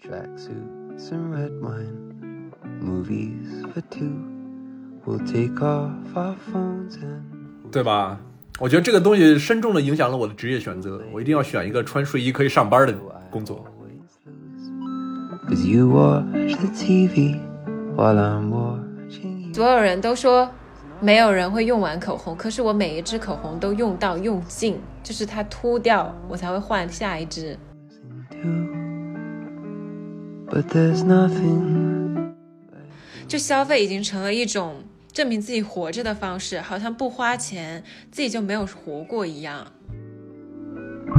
tracksuit, red wine, movies take off our 对吧？我觉得这个东西深重的影响了我的职业选择。我一定要选一个穿睡衣可以上班的工作。所有人都说没有人会用完口红，可是我每一支口红都用到用尽，就是它秃掉我才会换下一支。But there's nothing 就消费已经成了一种证明自己活着的方式，好像不花钱自己就没有活过一样。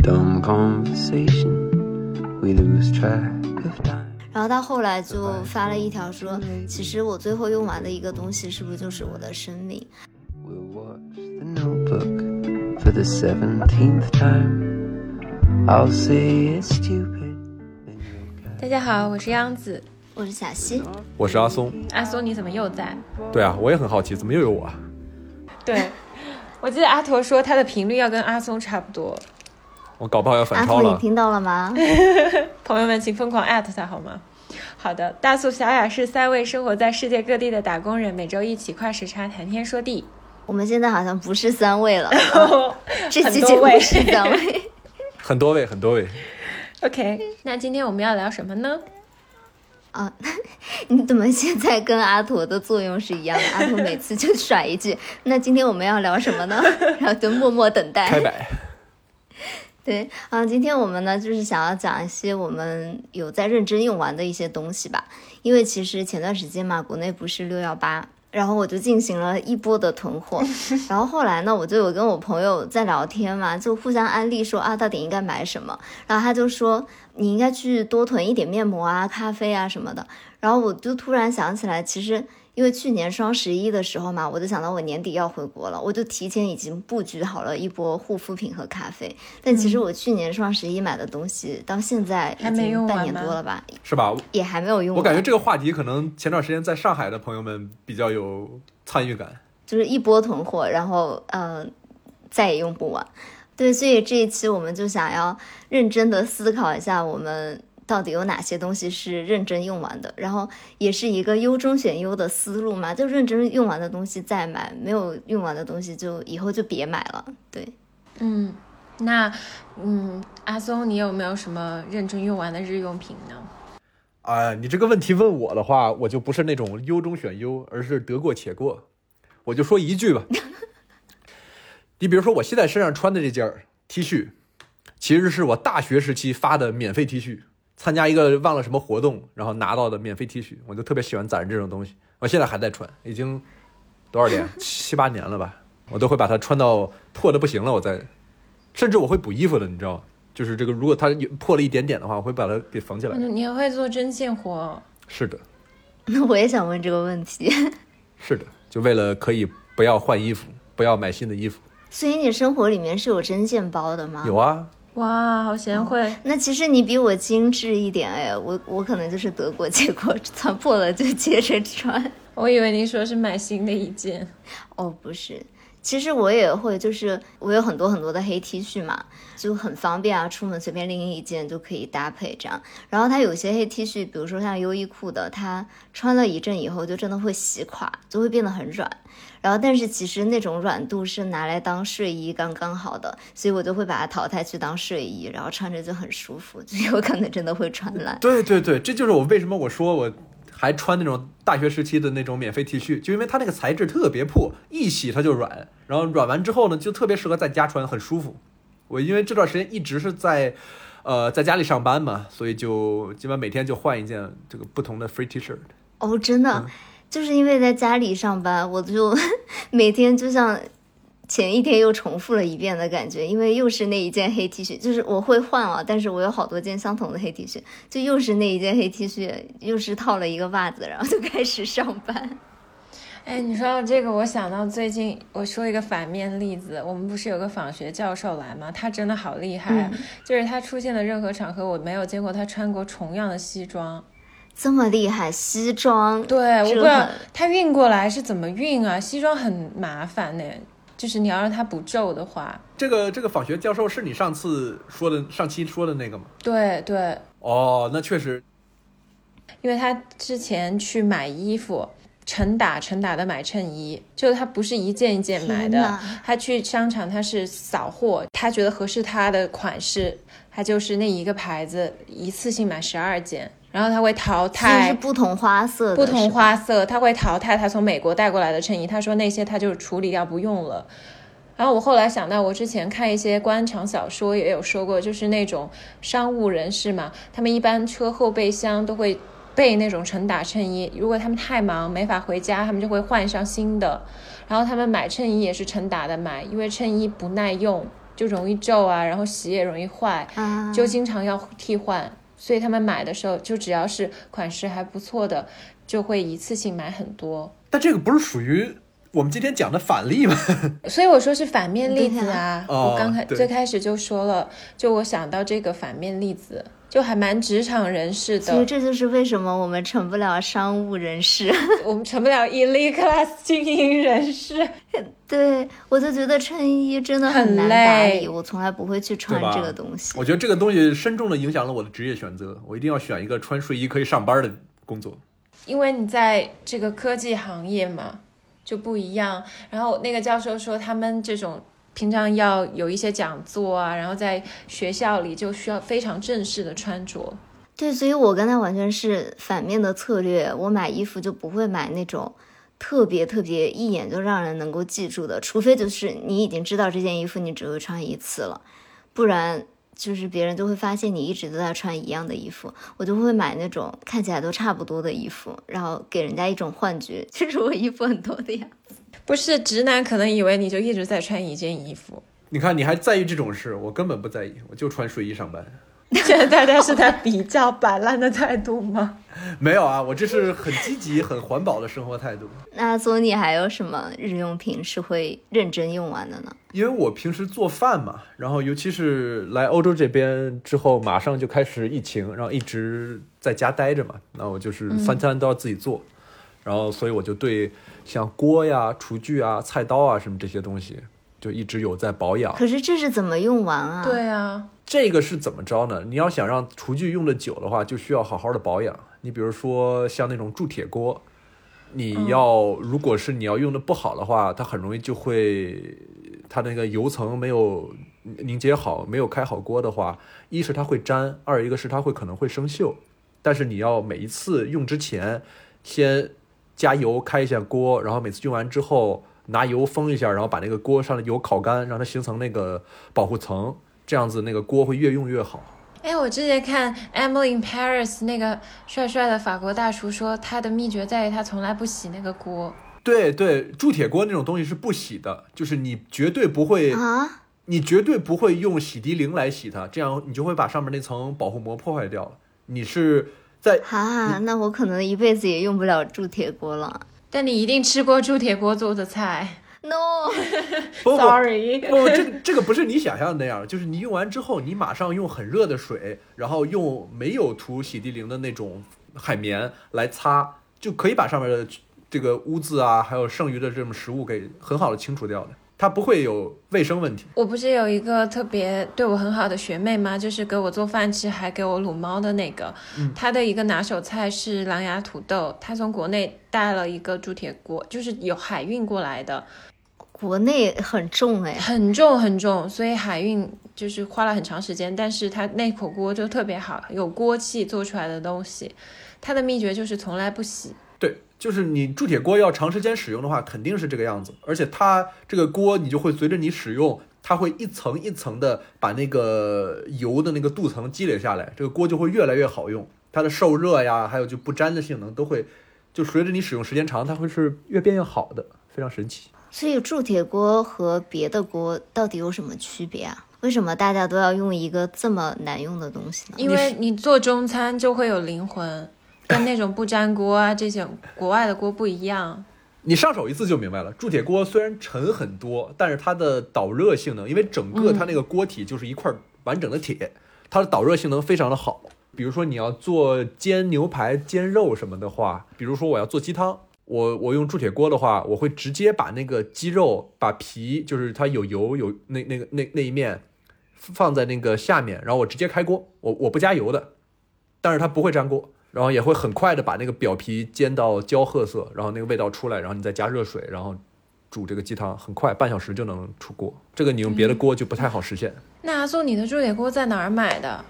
dumb conversation. We lose track of time. 然后他后来就发了一条说，其实我最后用完的一个东西，是不是就是我的生命？We'll watch the notebook for the seventeenth time. I'll say it's stupid. 大家好，我是央子。我是小溪，我是阿松，阿松，你怎么又在？对啊，我也很好奇，怎么又有我啊？对，我记得阿驼说他的频率要跟阿松差不多。我搞不好要反阿超了。图你听到了吗？朋友们，请疯狂艾特他好吗？好的，大素小雅是三位生活在世界各地的打工人，每周一起跨时差谈天说地。我们现在好像不是三位了，这期节目是三位。很多位，很多位。OK，那今天我们要聊什么呢？啊，你怎么现在跟阿驼的作用是一样的？阿驼每次就甩一句：“那今天我们要聊什么呢？” 然后就默默等待。开摆。对啊，今天我们呢就是想要讲一些我们有在认真用完的一些东西吧。因为其实前段时间嘛，国内不是六幺八，然后我就进行了一波的囤货。然后后来呢，我就有跟我朋友在聊天嘛，就互相安利说啊，到底应该买什么。然后他就说你应该去多囤一点面膜啊、咖啡啊什么的。然后我就突然想起来，其实因为去年双十一的时候嘛，我就想到我年底要回国了，我就提前已经布局好了一波护肤品和咖啡。但其实我去年双十一买的东西，到现在已还没用经半年多了吧，是吧？也还没有用完。我感觉这个话题可能前段时间在上海的朋友们比较有参与感。就是一波囤货，然后呃再也用不完。对，所以这一期我们就想要认真的思考一下，我们到底有哪些东西是认真用完的，然后也是一个优中选优的思路嘛，就认真用完的东西再买，没有用完的东西就以后就别买了。对，嗯，那嗯，阿松，你有没有什么认真用完的日用品呢？啊、你这个问题问我的话，我就不是那种优中选优，而是得过且过。我就说一句吧，你比如说我现在身上穿的这件儿 T 恤，其实是我大学时期发的免费 T 恤，参加一个忘了什么活动，然后拿到的免费 T 恤，我就特别喜欢攒这种东西。我现在还在穿，已经多少年 七八年了吧，我都会把它穿到破的不行了，我再，甚至我会补衣服的，你知道吗？就是这个，如果它破了一点点的话，我会把它给缝起来。嗯你还会做针线活哦？是的，那 我也想问这个问题，是的，就为了可以不要换衣服，不要买新的衣服。所以你生活里面是有针线包的吗？有啊，哇，好贤惠！那其实你比我精致一点哎，我我可能就是得过且过，穿破了就接着穿。我以为您说是买新的一件。哦，不是，其实我也会，就是我有很多很多的黑 T 恤嘛，就很方便啊，出门随便拎一件就可以搭配这样。然后它有些黑 T 恤，比如说像优衣库的，它穿了一阵以后就真的会洗垮，就会变得很软。然后，但是其实那种软度是拿来当睡衣刚刚好的，所以我就会把它淘汰去当睡衣，然后穿着就很舒服，就有可能真的会穿烂。对对对，这就是我为什么我说我还穿那种大学时期的那种免费 T 恤，就因为它那个材质特别破，一洗它就软，然后软完之后呢，就特别适合在家穿，很舒服。我因为这段时间一直是在，呃，在家里上班嘛，所以就基本上每天就换一件这个不同的 free T shirt。哦，真的，就是因为在家里上班，我就 每天就像前一天又重复了一遍的感觉，因为又是那一件黑 T 恤，就是我会换啊，但是我有好多件相同的黑 T 恤，就又是那一件黑 T 恤，又是套了一个袜子，然后就开始上班。哎，你说到这个，我想到最近我说一个反面例子，我们不是有个访学教授来吗？他真的好厉害，啊就是他出现的任何场合，我没有见过他穿过重样的西装。这么厉害，西装，对，我不知道很他运过来是怎么运啊？西装很麻烦呢，就是你要让它不皱的话，这个这个访学教授是你上次说的上期说的那个吗？对对，哦，那确实，因为他之前去买衣服，成打成打的买衬衣，就是他不是一件一件买的，他去商场他是扫货，他觉得合适他的款式，他就是那一个牌子一次性买十二件，然后他会淘汰。不同花色的，不同花色，他会淘汰他从美国带过来的衬衣。他说那些他就处理掉不用了。然后我后来想到，我之前看一些官场小说也有说过，就是那种商务人士嘛，他们一般车后备箱都会备那种成打衬衣。如果他们太忙没法回家，他们就会换上新的。然后他们买衬衣也是成打的买，因为衬衣不耐用，就容易皱啊，然后洗也容易坏。啊，就经常要替换，所以他们买的时候就只要是款式还不错的，就会一次性买很多。但这个不是属于我们今天讲的反例吗？所以我说是反面例子对啊，哦我刚开对最开始就说了，就我想到这个反面例子，就还蛮职场人士其实的，这就是为什么我们成不了商务人士。我们成不了 elite class 精英人士。对我就觉得衬衣真的很难打累理，我从来不会去穿这个东西。我觉得这个东西深重的影响了我的职业选择，我一定要选一个穿睡衣可以上班的工作。因为你在这个科技行业嘛，就不一样。然后那个教授说，他们这种平常要有一些讲座啊，然后在学校里就需要非常正式的穿着。对，所以我跟他完全是反面的策略。我买衣服就不会买那种特别特别一眼就让人能够记住的，除非就是你已经知道这件衣服你只会穿一次了，不然就是别人就会发现你一直都在穿一样的衣服。我就会买那种看起来都差不多的衣服，然后给人家一种幻觉，其 实我衣服很多的呀。不是直男可能以为你就一直在穿一件衣服，你看，你还在意这种事，我根本不在意，我就穿睡衣上班。现在大家是在比较摆烂的态度吗？没有啊，我这是很积极、很环保的生活态度。那索尼还有什么日用品是会认真用完的呢？因为我平时做饭嘛，然后尤其是来欧洲这边之后，马上就开始疫情，然后一直在家待着嘛，那我就是三餐都要自己做，然后所以我就对像锅呀、厨具啊、菜刀啊什么这些东西，就一直有在保养。可是这是怎么用完啊？对啊，这个是怎么着呢？你要想让厨具用的久的话，就需要好好的保养。你比如说像那种铸铁锅，你要、如果是你要用的不好的话，它很容易就会它那个油层没有凝结好，没有开好锅的话，一是它会粘，二一个是它会可能会生锈。但是你要每一次用之前，先加油开一下锅，然后每次用完之后拿油封一下，然后把那个锅上的油烤干，让它形成那个保护层，这样子那个锅会越用越好。哎，我之前看《Emily in Paris》那个帅帅的法国大厨说，他的秘诀在于他从来不洗那个锅。对对，铸铁锅那种东西是不洗的，就是你绝对不会，啊，你绝对不会用洗涤灵来洗它，这样你就会把上面那层保护膜破坏掉了。你是在哈，那我可能一辈子也用不了铸铁锅了。但你一定吃过铸铁锅做的菜 No，不不，Sorry。不，这个这个不是你想象的那样，就是你用完之后，你马上用很热的水，然后用没有涂洗涤灵的那种海绵来擦，就可以把上面的这个污渍啊，还有剩余的这种食物给很好的清除掉的，它不会有卫生问题。我不是有一个特别对我很好的学妹吗？就是给我做饭吃，还给我撸猫的那个。嗯她的一个拿手菜是狼牙土豆，她从国内带了一个铸铁锅，就是有海运过来的，国内很重哎，很重很重，所以海运就是花了很长时间。但是它那口锅就特别好，有锅气做出来的东西。它的秘诀就是从来不洗。对，就是你铸铁锅要长时间使用的话，肯定是这个样子。而且它这个锅，你就会随着你使用，它会一层一层的把那个油的那个镀层积累下来，这个锅就会越来越好用。它的受热呀，还有就不粘的性能都会，就随着你使用时间长，它会是越变越好的，非常神奇。所以铸铁锅和别的锅到底有什么区别啊？为什么大家都要用一个这么难用的东西呢？因为你做中餐就会有灵魂，跟那种不粘锅啊这些国外的锅不一样。你上手一次就明白了，铸铁锅虽然沉很多，但是它的导热性能，因为整个它那个锅体就是一块完整的铁，它的导热性能非常的好。比如说你要做煎牛排、煎肉什么的话，比如说我要做鸡汤，我我用铸铁锅的话，我会直接把那个鸡肉把皮，就是它有油有那那个那那一面放在那个下面，然后我直接开锅，我我不加油的，但是它不会粘锅。然后也会很快的把那个表皮煎到焦褐色，然后那个味道出来，然后你再加热水，然后煮这个鸡汤，很快半小时就能出锅。这个你用别的锅就不太好实现。那阿松，你的铸铁锅在哪儿买的？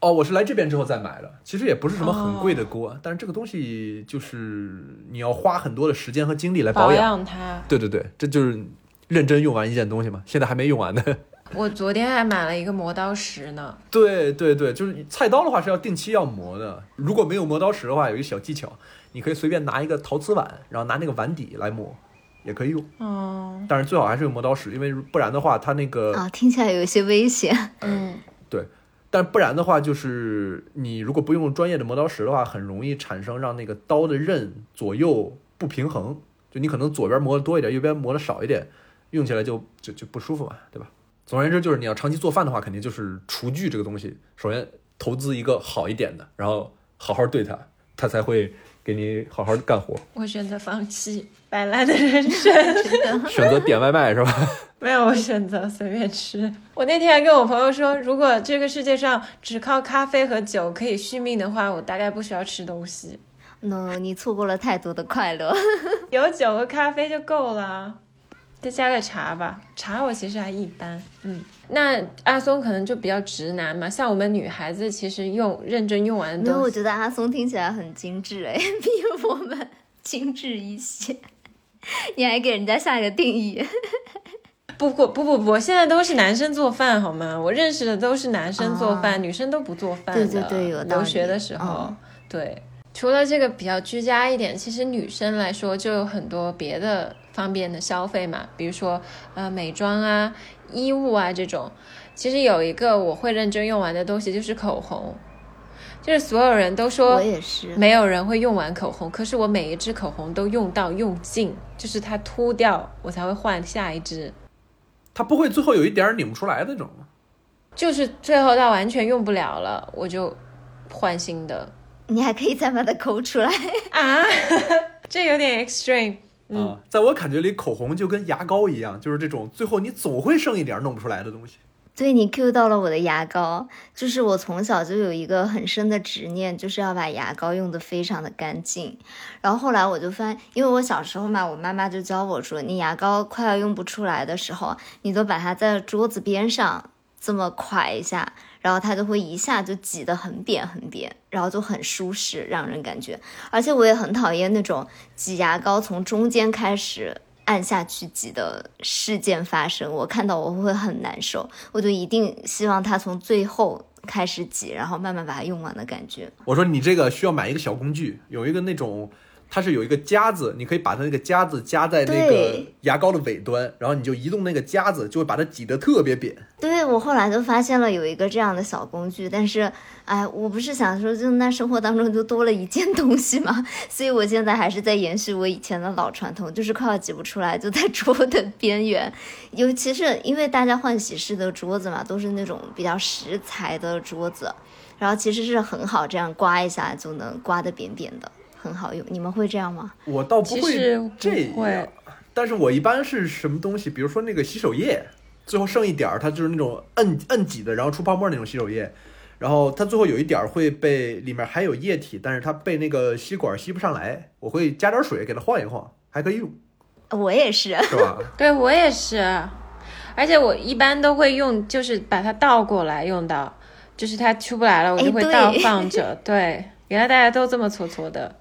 哦，我是来这边之后再买的，其实也不是什么很贵的锅，但是这个东西就是你要花很多的时间和精力来保保养。养它。对对对，这就是认真用完一件东西嘛，现在还没用完呢。我昨天还买了一个磨刀石呢。对对对，就是菜刀的话是要定期要磨的，如果没有磨刀石的话，有一个小技巧，你可以随便拿一个陶瓷碗，然后拿那个碗底来磨，也可以用。哦，但是最好还是用磨刀石，因为不然的话，它那个啊，听起来有一些危险。嗯，但不然的话，就是你如果不用专业的磨刀石的话，很容易产生让那个刀的刃左右不平衡，就你可能左边磨的多一点，右边磨的少一点，用起来就就就不舒服嘛，对吧？总而言之，就是你要长期做饭的话，肯定就是厨具这个东西，首先投资一个好一点的，然后好好对它，它才会给你好好干活。我选择放弃摆烂的人生。选择点外卖是吧？没有，我选择随便吃。我那天还跟我朋友说，如果这个世界上只靠咖啡和酒可以续命的话，我大概不需要吃东西，no，你错过了太多的快乐。有酒和咖啡就够了。再加个茶吧，茶我其实还一般。嗯，那阿松可能就比较直男嘛，像我们女孩子其实用认真用完没有，的东西，我觉得阿松听起来很精致哎，比我们精致一些。你还给人家下个定义，不不不不不，现在都是男生做饭好吗？我认识的都是男生做饭，女生都不做饭的。对对对有留学的时候，嗯对。除了这个比较居家一点，其实女生来说就有很多别的方便的消费嘛，比如说呃美妆啊、衣物啊这种。其实有一个我会认真用完的东西就是口红，就是所有人都说我也是。没有人会用完口红，可是我每一支口红都用到用尽，就是它秃掉我才会换下一支。它不会最后有一点儿拧不出来的那种吗？就是最后它完全用不了了，我就换新的你还可以再把它抠出来。啊，这有点 extreme。啊，在我感觉里，口红就跟牙膏一样，就是这种最后你总会剩一点儿弄不出来的东西。对你 Q 到了我的牙膏，就是我从小就有一个很深的执念，就是要把牙膏用得非常的干净。然后后来我就发现，因为我小时候嘛，我妈妈就教我说，你牙膏快要用不出来的时候，你都把它在桌子边上这么蒯一下，然后它就会一下就挤得很扁很扁，然后就很舒适，让人感觉。而且我也很讨厌那种挤牙膏从中间开始。按下去挤的事件发生，我看到我会很难受，我就一定希望它从最后开始挤，然后慢慢把它用完的感觉。我说你这个需要买一个小工具，有一个那种，它是有一个夹子，你可以把它那个夹子夹在那个牙膏的尾端，然后你就移动那个夹子，就会把它挤得特别扁。对我后来就发现了有一个这样的小工具，但是，哎，我不是想说，就那生活当中就多了一件东西嘛，所以我现在还是在延续我以前的老传统，就是快要挤不出来，就在桌的边缘，尤其是因为大家换洗式的桌子嘛，都是那种比较实材的桌子，然后其实是很好，这样刮一下就能刮得扁扁的，很好用。你们会这样吗？我倒不会这会样，但是我一般是什么东西，比如说那个洗手液，最后剩一点儿，它就是那种摁摁挤的，然后出泡沫那种洗手液，然后它最后有一点儿会被里面还有液体，但是它被那个吸管吸不上来，我会加点水给它晃一晃，还可以用，我也是，是吧？对我也是，而且我一般都会用，就是把它倒过来用到，就是它出不来了，我就会倒放着。对，原来大家都这么搓搓的。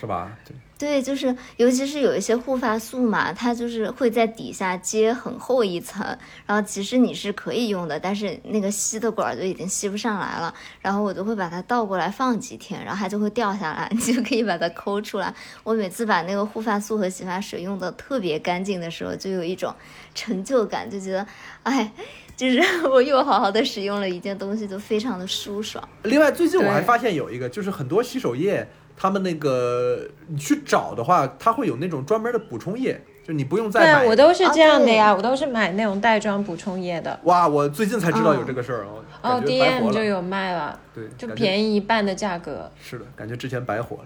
是吧？对。对，就是尤其是有一些护发素嘛，它就是会在底下接很厚一层，然后其实你是可以用的，但是那个吸的管儿就已经吸不上来了，然后我就会把它倒过来放几天，然后它就会掉下来，你 就可以把它抠出来。我每次把那个护发素和洗发水用的特别干净的时候，就有一种成就感，就觉得，哎，就是 我又好好的使用了一件东西，就非常的舒爽。另外，最近我还发现有一个，就是很多洗手液，他们那个你去找的话，它会有那种专门的补充液，就你不用再买。我都是哦这样的对呀，我都是买那种袋装补充液的。哇，我最近才知道有这个事儿哦。哦，DM 就。有卖了，对，就便宜一半的价格。是的，感觉之前白活了。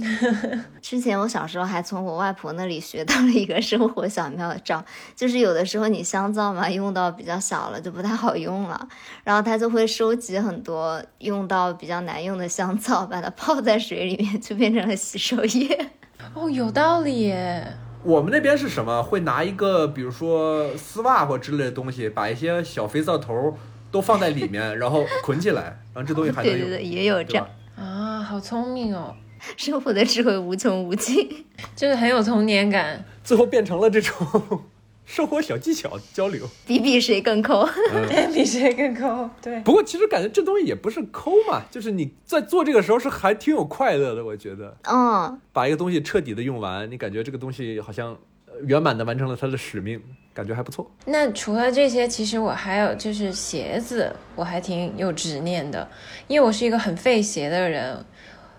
之前我小时候还从我外婆那里学到了一个生活小妙招，就是有的时候你香皂嘛用到比较小了就不太好用了，然后她就会收集很多用到比较难用的香皂，把它泡在水里面，就变成了洗手液。哦，有道理耶。我们那边是什么？会拿一个，比如说丝袜或之类的东西，把一些小肥皂头都放在里面，然后捆起来，然后这东西还能用。对对对，也有这样。啊，好聪明哦，生活的智慧无穷无尽。就是很有童年感。最后变成了这种 生活小技巧交流。比比谁更抠。对比谁更抠？对，不过其实感觉这东西也不是抠嘛，就是你在做这个时候是还挺有快乐的，我觉得。嗯，把一个东西彻底的用完，你感觉这个东西好像呃圆满的完成了它的使命，感觉还不错。那除了这些，其实我还有就是鞋子，我还挺有执念的，因为我是一个很费鞋的人。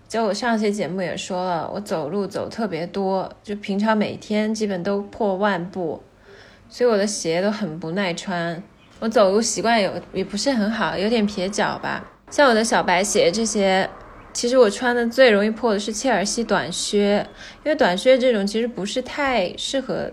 就我上期节目也说了，我走路走特别多，就平常每天基本都破万步，所以我的鞋都很不耐穿。我走路习惯有也不是很好，有点撇脚吧。像我的小白鞋这些，其实我穿的最容易破的是切尔西短靴，因为短靴这种其实不是太适合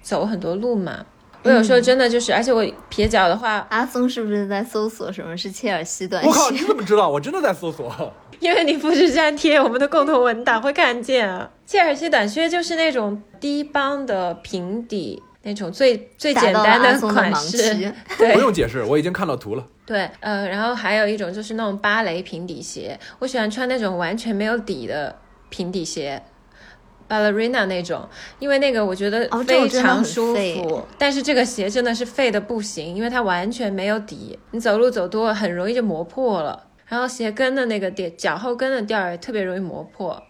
走很多路嘛。我有时候真的就是，而且我撇脚的话，阿松是不是在搜索什么是切尔西短靴我靠，你？怎么知道？我真的在搜索。因为你复制粘贴我们的共同文档会看见啊。切尔西短靴就是那种低帮的平底，那种最最简单的款式。对不用解释，我已经看到图了。对，呃，然后还有一种就是那种芭蕾平底鞋，我喜欢穿那种完全没有底的平底鞋。Ballerina 那种，因为那个我觉得非常舒废服，但是这个鞋真的是废的不行，因为它完全没有底，你走路走多了很容易就磨破了。然后鞋跟的那个垫，脚后跟的垫儿也特别容易磨破。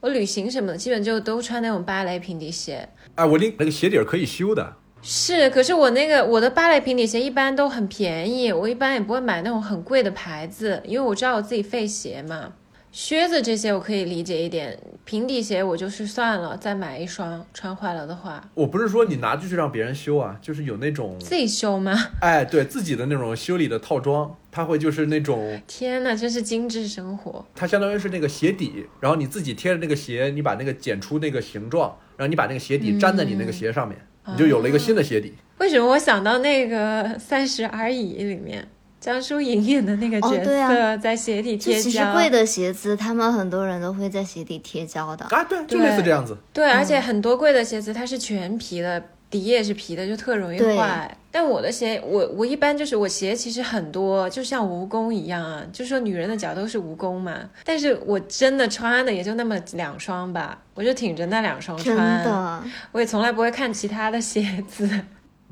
我旅行什么的，基本就都穿那种芭蕾平底鞋。哎，我那那个鞋底儿可以修的。是，可是我那个我的芭蕾平底鞋一般都很便宜，我一般也不会买那种很贵的牌子，因为我知道我自己费鞋嘛。靴子这些我可以理解一点，平底鞋我就是算了，再买一双，穿坏了的话我不是说你拿出去让别人修啊，就是有那种自己修吗？哎，对自己的那种修理的套装，它会就是那种，天呐，真是精致生活。它相当于是那个鞋底，然后你自己贴着那个鞋，你把那个剪出那个形状，然后你把那个鞋底粘在你那个鞋上面，你就有了一个新的鞋底。为什么我想到那个《三十而已》里面张淑颖演的那个角哦对色，啊在鞋底贴胶？其实贵的鞋子，他们很多人都会在鞋底贴胶的。啊，对，就对类似这样子。对，而且很多贵的鞋子它是全皮的，底也是皮的，就特容易对坏。但我的鞋，我我一般就是我鞋其实很多，就像蜈蚣一样啊，就说女人的脚都是蜈蚣嘛。但是我真的穿的也就那么两双吧，我就挺着那两双真穿，的我也从来不会看其他的鞋子。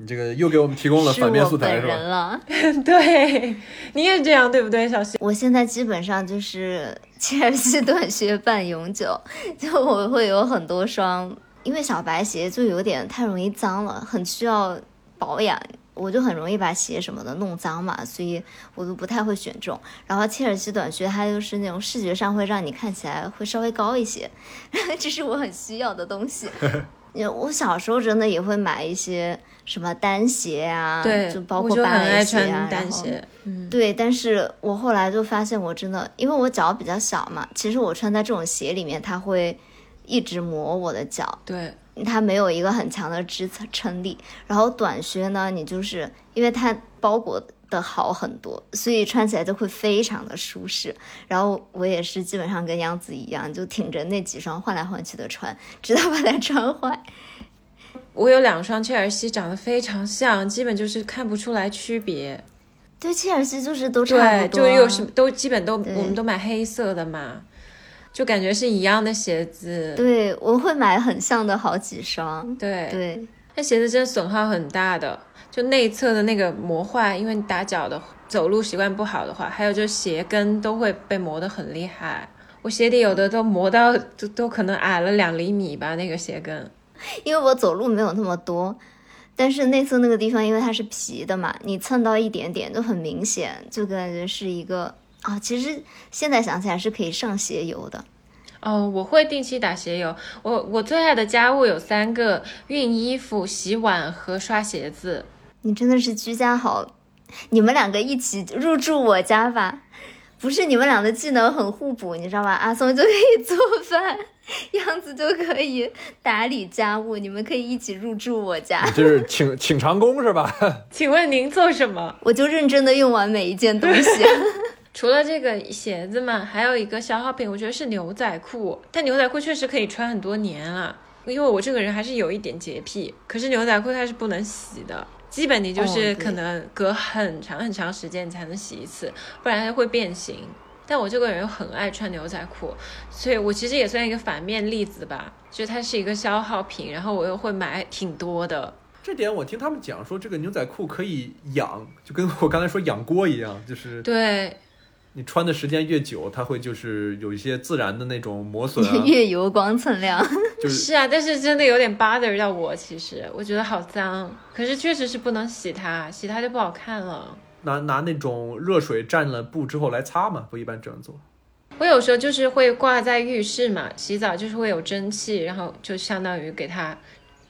你这个又给我们提供了反面素材是吧？人了。对，你也这样对不对，小溪？我现在基本上就是 切尔西短靴半永久，就我会有很多双，因为小白鞋就有点太容易脏了，很需要保养。我就很容易把鞋什么的弄脏嘛，所以我都不太会选这种。然后切尔西短靴它就是那种视觉上会让你看起来会稍微高一些，这是我很需要的东西。我小时候真的也会买一些什么单鞋啊，对，就包括芭蕾很爱穿鞋啊，然后单鞋。嗯，对，但是我后来就发现，我真的，因为我脚比较小嘛，其实我穿在这种鞋里面，它会一直磨我的脚，对，它没有一个很强的支撑撑力。然后短靴呢，你就是因为它包裹的好很多，所以穿起来就会非常的舒适。然后我也是基本上跟杨子一样，就挺着那几双换来换去的穿，直到把它穿坏。我有两双切尔西长得非常像，基本就是看不出来区别。对，切尔西就是都差，不多啊，就又是都基本都我们都买黑色的嘛，就感觉是一样的鞋子。对，我会买很像的好几双。对，对，那鞋子真的损耗很大的，就内侧的那个磨坏，因为你打脚的走路习惯不好的话，还有就是鞋跟都会被磨得很厉害。我鞋底有的都磨到都都可能矮了两厘米吧，那个鞋跟。因为我走路没有那么多，但是内侧那个地方因为它是皮的嘛，你蹭到一点点就很明显，就感觉是一个啊。其实现在想起来是可以上鞋油的。哦，我会定期打鞋油。我我最爱的家务有三个：熨衣服、洗碗和刷鞋子。你真的是居家好，你们两个一起入住我家吧。不是你们俩的技能很互补，你知道吧？阿松就可以做饭，样子就可以打理家务，你们可以一起入住我家。就是请请长工是吧？请问您做什么？我就认真的用完每一件东西。除了这个鞋子嘛，还有一个消耗品，我觉得是牛仔裤。但牛仔裤确实可以穿很多年啊，因为我这个人还是有一点洁癖。可是牛仔裤它是不能洗的，基本你就是可能隔很长很长时间才能洗一次，不然它会变形。但我这个人又很爱穿牛仔裤，所以我其实也算一个反面例子吧，就它是一个消耗品，然后我又会买挺多的。这点我听他们讲说，这个牛仔裤可以养，就跟我刚才说养锅一样，就是对。你穿的时间越久，它会就是有一些自然的那种磨损，啊，越油光锃亮。就是 是啊，但是真的有点 bother 到我，其实我觉得好脏。可是确实是不能洗它，洗它就不好看了。拿拿那种热水蘸了布之后来擦嘛，不一般这样做。我有时候就是会挂在浴室嘛，洗澡就是会有蒸汽，然后就相当于给它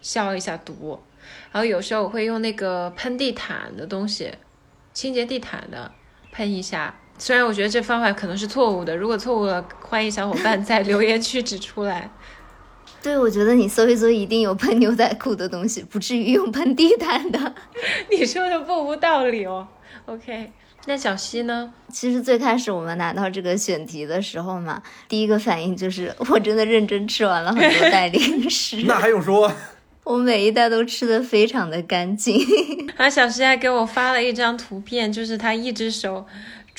消一下毒。然后有时候我会用那个喷地毯的东西，清洁地毯的喷一下。虽然我觉得这方法可能是错误的，如果错误了，欢迎小伙伴在留言区指出来。对，我觉得你搜一搜一定有喷牛仔裤的东西，不至于用喷地毯的。你说的不无道理哦。OK，那小溪呢？其实最开始我们拿到这个选题的时候嘛，第一个反应就是 我真的认真吃完了很多袋零食。那还用说？我每一袋都吃的非常的干净。啊，小溪还给我发了一张图片，就是他一只手。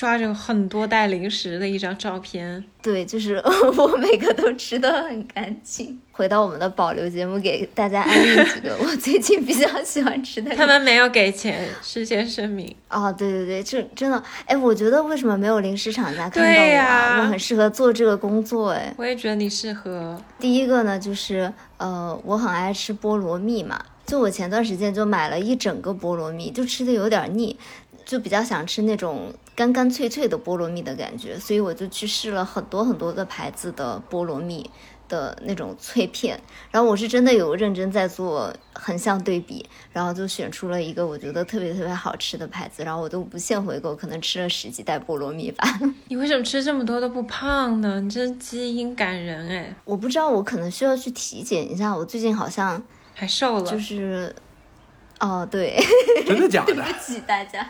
抓着很多袋零食的一张照片，对，就是 我每个都吃的很干净。回到我们的保留节目，给大家安利几个我最近比较喜欢吃的。他们没有给钱，事先声明。哦，对对对，这真的，哎，我觉得为什么没有零食厂家看到我啊？我很适合做这个工作，哎。我也觉得你适合。第一个呢，就是呃，我很爱吃菠萝蜜嘛，就我前段时间就买了一整个菠萝蜜，就吃的有点腻。就比较想吃那种干干脆脆的菠萝蜜的感觉，所以我就去试了很多很多个牌子的菠萝蜜的那种脆片，然后我是真的有认真在做横向对比，然后就选出了一个我觉得特别特别好吃的牌子，然后我都无限回购，可能吃了十几袋菠萝蜜吧。你为什么吃这么多都不胖呢？你真基因感人哎！我不知道，我可能需要去体检一下，我最近好像还瘦了，就是，哦对，真的假的？对不起大家。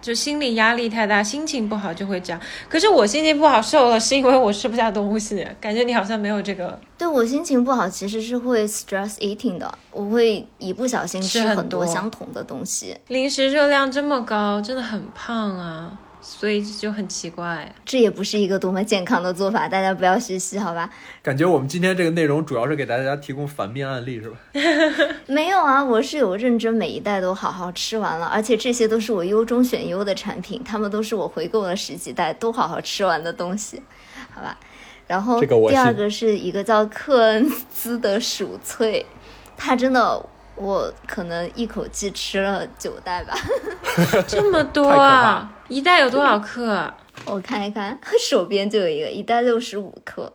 就心理压力太大，心情不好就会这样。可是我心情不好瘦了，是因为我吃不下东西。感觉你好像没有这个。对我心情不好，其实是会 stress eating 的，我会一不小心吃很多相同的东西。零食热量这么高，真的很胖啊。所以就很奇怪，这也不是一个多么健康的做法，大家不要学习，好吧？感觉我们今天这个内容主要是给大家提供反面案例，是吧？没有啊，我是有认真每一袋都好好吃完了，而且这些都是我优中选优的产品，他们都是我回购了十几袋都好好吃完的东西，好吧？然后第二个是一个叫克恩兹的薯脆，它真的。我可能一口气吃了九袋吧，这么多啊！一袋有多少克？我看一看，手边就有一个，一袋六十五克，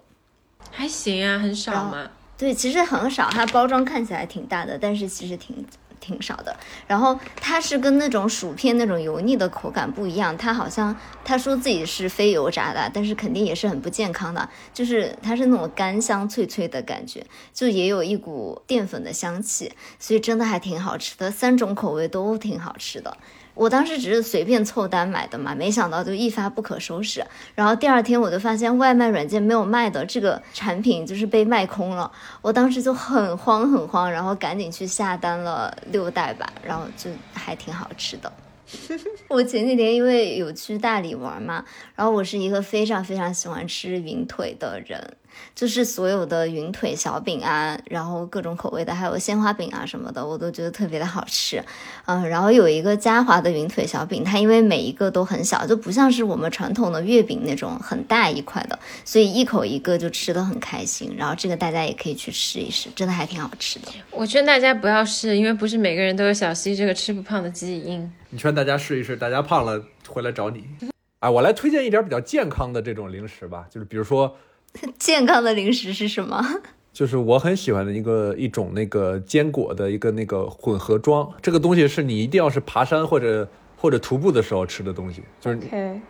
还行啊，很少嘛。对，其实很少，它包装看起来挺大的，但是其实挺。挺少的，然后它是跟那种薯片那种油腻的口感不一样，它好像他说自己是非油炸的，但是肯定也是很不健康的，就是它是那种干香脆脆的感觉，就也有一股淀粉的香气，所以真的还挺好吃的，三种口味都挺好吃的。我当时只是随便凑单买的嘛，没想到就一发不可收拾。然后第二天我就发现外卖软件没有卖的这个产品就是被卖空了，我当时就很慌很慌，然后赶紧去下单了六袋吧，然后就还挺好吃的。我前几天因为有去大理玩嘛，然后我是一个非常非常喜欢吃云腿的人。就是所有的云腿小饼啊，然后各种口味的，还有鲜花饼啊什么的，我都觉得特别的好吃。嗯，然后有一个嘉华的云腿小饼，它因为每一个都很小，就不像是我们传统的月饼那种很大一块的，所以一口一个就吃的很开心。然后这个大家也可以去试一试，真的还挺好吃的。我劝大家不要试，因为不是每个人都有小溪这个吃不胖的基因。你劝大家试一试，大家胖了回来找你。哎，我来推荐一点比较健康的这种零食吧，就是比如说。健康的零食是什么？就是我很喜欢的一个一种那个坚果的一个那个混合装，这个东西是你一定要是爬山或者或或者徒步的时候吃的东西，就是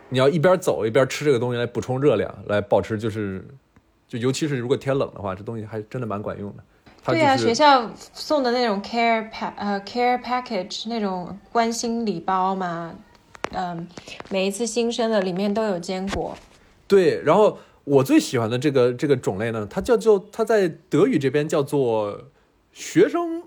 你要一边走一边吃这个东西来补充热量，来保持就是，就尤其是如果天冷的话，这东西还真的蛮管用的。它对呀、就是学校送的那种 care pack 呃 care package 那种关心礼包嘛，嗯，每一次新生的里面都有坚果。对，然后我最喜欢的这个这个种类呢，它叫做它在德语这边叫做学生，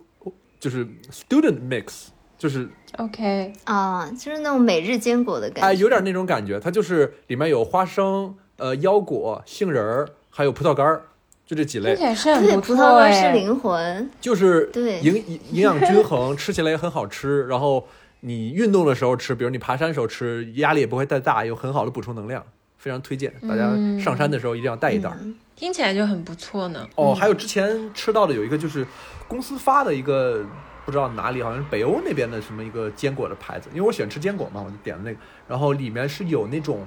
就是 student mix，就是 OK，啊，就是那种每日坚果的感觉。哎有点那种感觉，它就是里面有花生、呃腰果、杏仁儿，还有葡萄干儿，就这几类听起，来是很对，不葡萄。干是灵魂。就是对营营营养均衡，吃起来也很好吃，然后你运动的时候吃，比如你爬山时候吃，压力也不会太大，有很好的补充能量，非常推荐大家嗯上山的时候一定要带一袋听起来就很不错呢。哦，还有之前吃到的有一个就是公司发的一个，不知道哪里，好像是北欧那边的什么一个坚果的牌子，因为我喜欢吃坚果嘛，我就点了那个，然后里面是有那种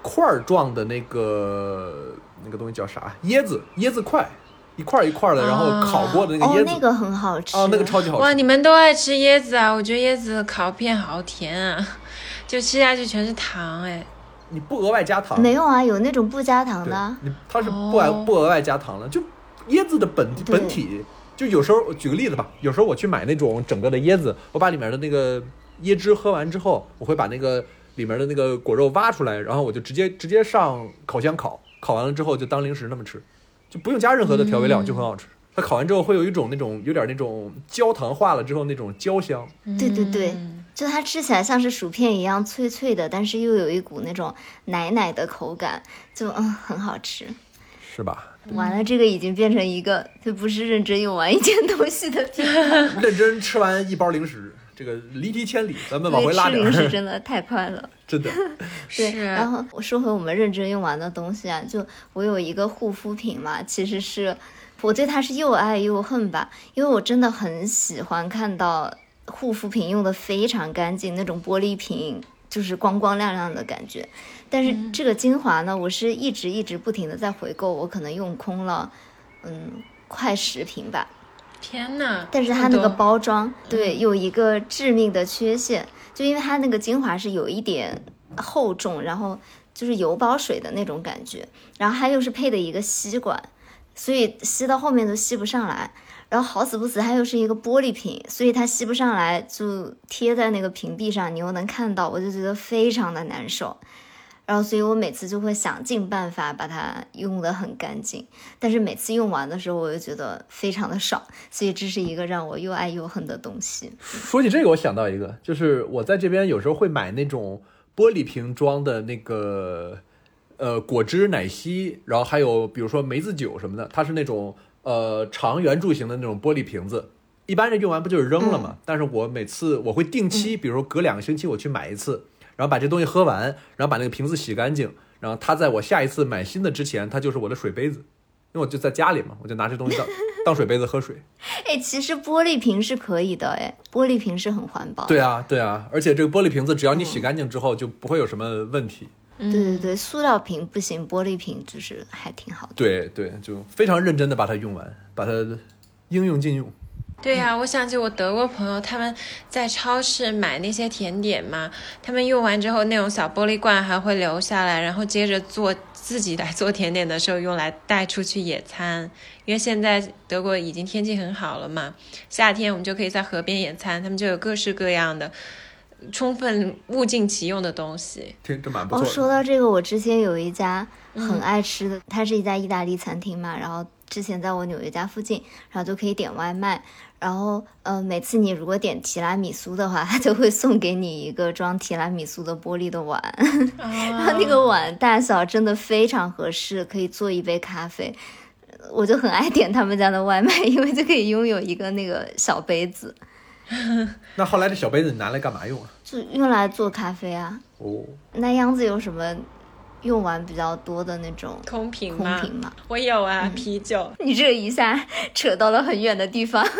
块儿状的那个那个东西叫啥？椰子，椰子块，一块儿一块儿的，然后烤过的那个椰，子，哦那个很好吃。哦，那个超级好吃哇，你们都爱吃椰子啊？我觉得椰子烤片好甜啊，就吃下去全是糖哎。你不额外加糖，没有啊，有那种不加糖的。你它是不额哦。不额外加糖的，就椰子的本本体，就有时候举个例子吧，有时候我去买那种整个的椰子，我把里面的那个椰汁喝完之后，我会把那个里面的那个果肉挖出来，然后我就直接直接上烤箱烤，烤完了之后就当零食那么吃，就不用加任何的调味料，嗯就很好吃。它烤完之后会有一种那种有点那种焦糖化了之后那种焦香，对对对。嗯就它吃起来像是薯片一样脆脆的，但是又有一股那种奶奶的口感，就嗯很好吃。是吧？完了，这个已经变成一个这不是认真用完一件东西的评判。认真吃完一包零食，这个离题千里，咱们往回，拉点吃零食，真的太快了。真的。对，是然后我说回我们认真用完的东西啊，就我有一个护肤品嘛，其实是我对它是又爱又恨吧，因为我真的很喜欢看到护肤品用的非常干净，那种玻璃瓶就是光光亮亮的感觉。但是这个精华呢，我是一直一直不停的在回购，我可能用空了，嗯，快十瓶吧。天哪！但是它那个包装，对，有一个致命的缺陷，就因为它那个精华是有一点厚重，然后就是油包水的那种感觉，然后它又是配的一个吸管，所以吸到后面都吸不上来。然后好死不死，它又是一个玻璃瓶，所以它吸不上来，就贴在那个瓶壁上，你又能看到，我就觉得非常的难受。然后，所以我每次就会想尽办法把它用得很干净，但是每次用完的时候，我又觉得非常的爽，所以这是一个让我又爱又恨的东西。说起这个，我想到一个，就是我在这边有时候会买那种玻璃瓶装的那个呃果汁奶昔，然后还有比如说梅子酒什么的，它是那种呃长圆柱形的那种玻璃瓶子。一般人用完不就是扔了吗？但是我每次我会定期，比如说隔两个星期我去买一次，然后把这东西喝完，然后把那个瓶子洗干净，然后它在我下一次买新的之前，它就是我的水杯子，因为我就在家里嘛，我就拿这东西当 当水杯子喝水。哎，其实玻璃瓶是可以的，哎，玻璃瓶是很环保。对啊，对啊，而且这个玻璃瓶子只要你洗干净之后，就不会有什么问题。对对对，塑料瓶不行，玻璃瓶就是还挺好的。对对，就非常认真的把它用完，把它应用尽用。对呀、我想起我德国朋友他们在超市买那些甜点嘛，他们用完之后那种小玻璃罐还会留下来，然后接着做自己来做甜点的时候用来带出去野餐。因为现在德国已经天气很好了嘛，夏天我们就可以在河边野餐，他们就有各式各样的充分物尽其用的东西。听这蛮不哦，错哦。说到这个，我之前有一家很爱吃的，它是一家意大利餐厅嘛，然后之前在我纽约家附近，然后就可以点外卖。然后，呃，每次你如果点提拉米苏的话，他就会送给你一个装提拉米苏的玻璃的碗，然后那个碗大小真的非常合适，可以做一杯咖啡。我就很爱点他们家的外卖，因为就可以拥有一个那个小杯子，那后来这小杯子你拿来干嘛用啊？就用来做咖啡啊。哦，那样子有什么用完比较多的那种空瓶吗？空瓶吗？我有啊，啤酒。你这一下扯到了很远的地方。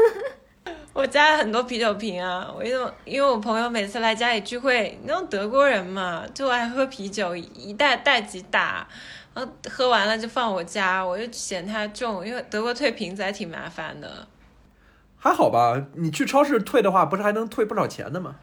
我家很多啤酒瓶啊，我因为因为我朋友每次来家里聚会，那种德国人嘛，就爱喝啤酒，一袋袋几打，然后喝完了就放我家，我就嫌它重，因为德国退瓶子还挺麻烦的。还好吧？你去超市退的话，不是还能退不少钱的吗？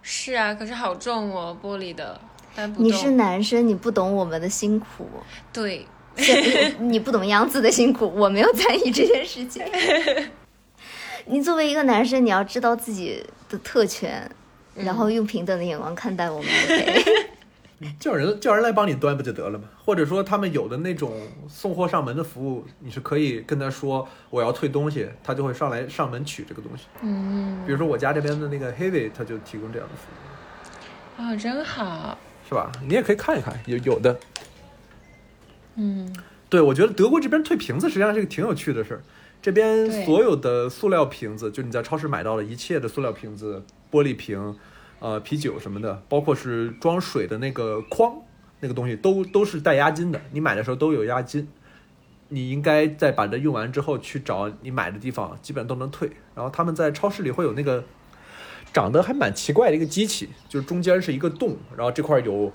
是啊，可是好重哦，玻璃的，搬不动。你是男生，你不懂我们的辛苦，对，你不懂杨子的辛苦，我没有在意这件事情。你作为一个男生，你要知道自己的特权，然后用平等的眼光看待我们。OK，叫人叫人来帮你端不就得了吗？或者说他们有的那种送货上门的服务，你是可以跟他说我要退东西，他就会上来上门取这个东西。嗯，比如说我家这边的那个 Heavy，他就提供这样的服务，哦，真好。是吧？你也可以看一看，有有的。嗯，对，我觉得德国这边退瓶子实际上是个挺有趣的事儿。这边所有的塑料瓶子，就你在超市买到的一切的塑料瓶子、玻璃瓶、呃啤酒什么的，包括是装水的那个筐，那个东西都都是带押金的。你买的时候都有押金，你应该在把这用完之后去找你买的地方，基本上都能退。然后他们在超市里会有那个长得还蛮奇怪的一个机器，就是中间是一个洞，然后这块有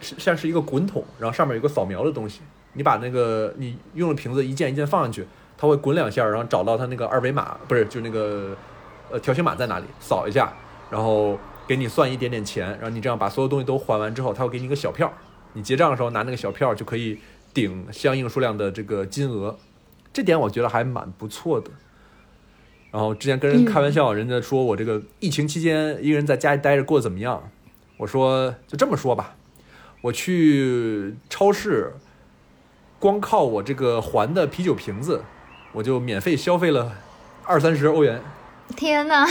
像是一个滚筒，然后上面有个扫描的东西。你把那个你用的瓶子一件一件放上去，它会滚两下，然后找到它那个二维码，不是就那个呃条形码在哪里，扫一下，然后给你算一点点钱，然后你这样把所有东西都还完之后，他会给你一个小票，你结账的时候拿那个小票就可以顶相应数量的这个金额，这点我觉得还蛮不错的。然后之前跟人开玩笑，人家说我这个疫情期间一个人在家里待着过得怎么样？我说就这么说吧，我去超市，光靠我这个还的啤酒瓶子，我就免费消费了二三十欧元。天哪！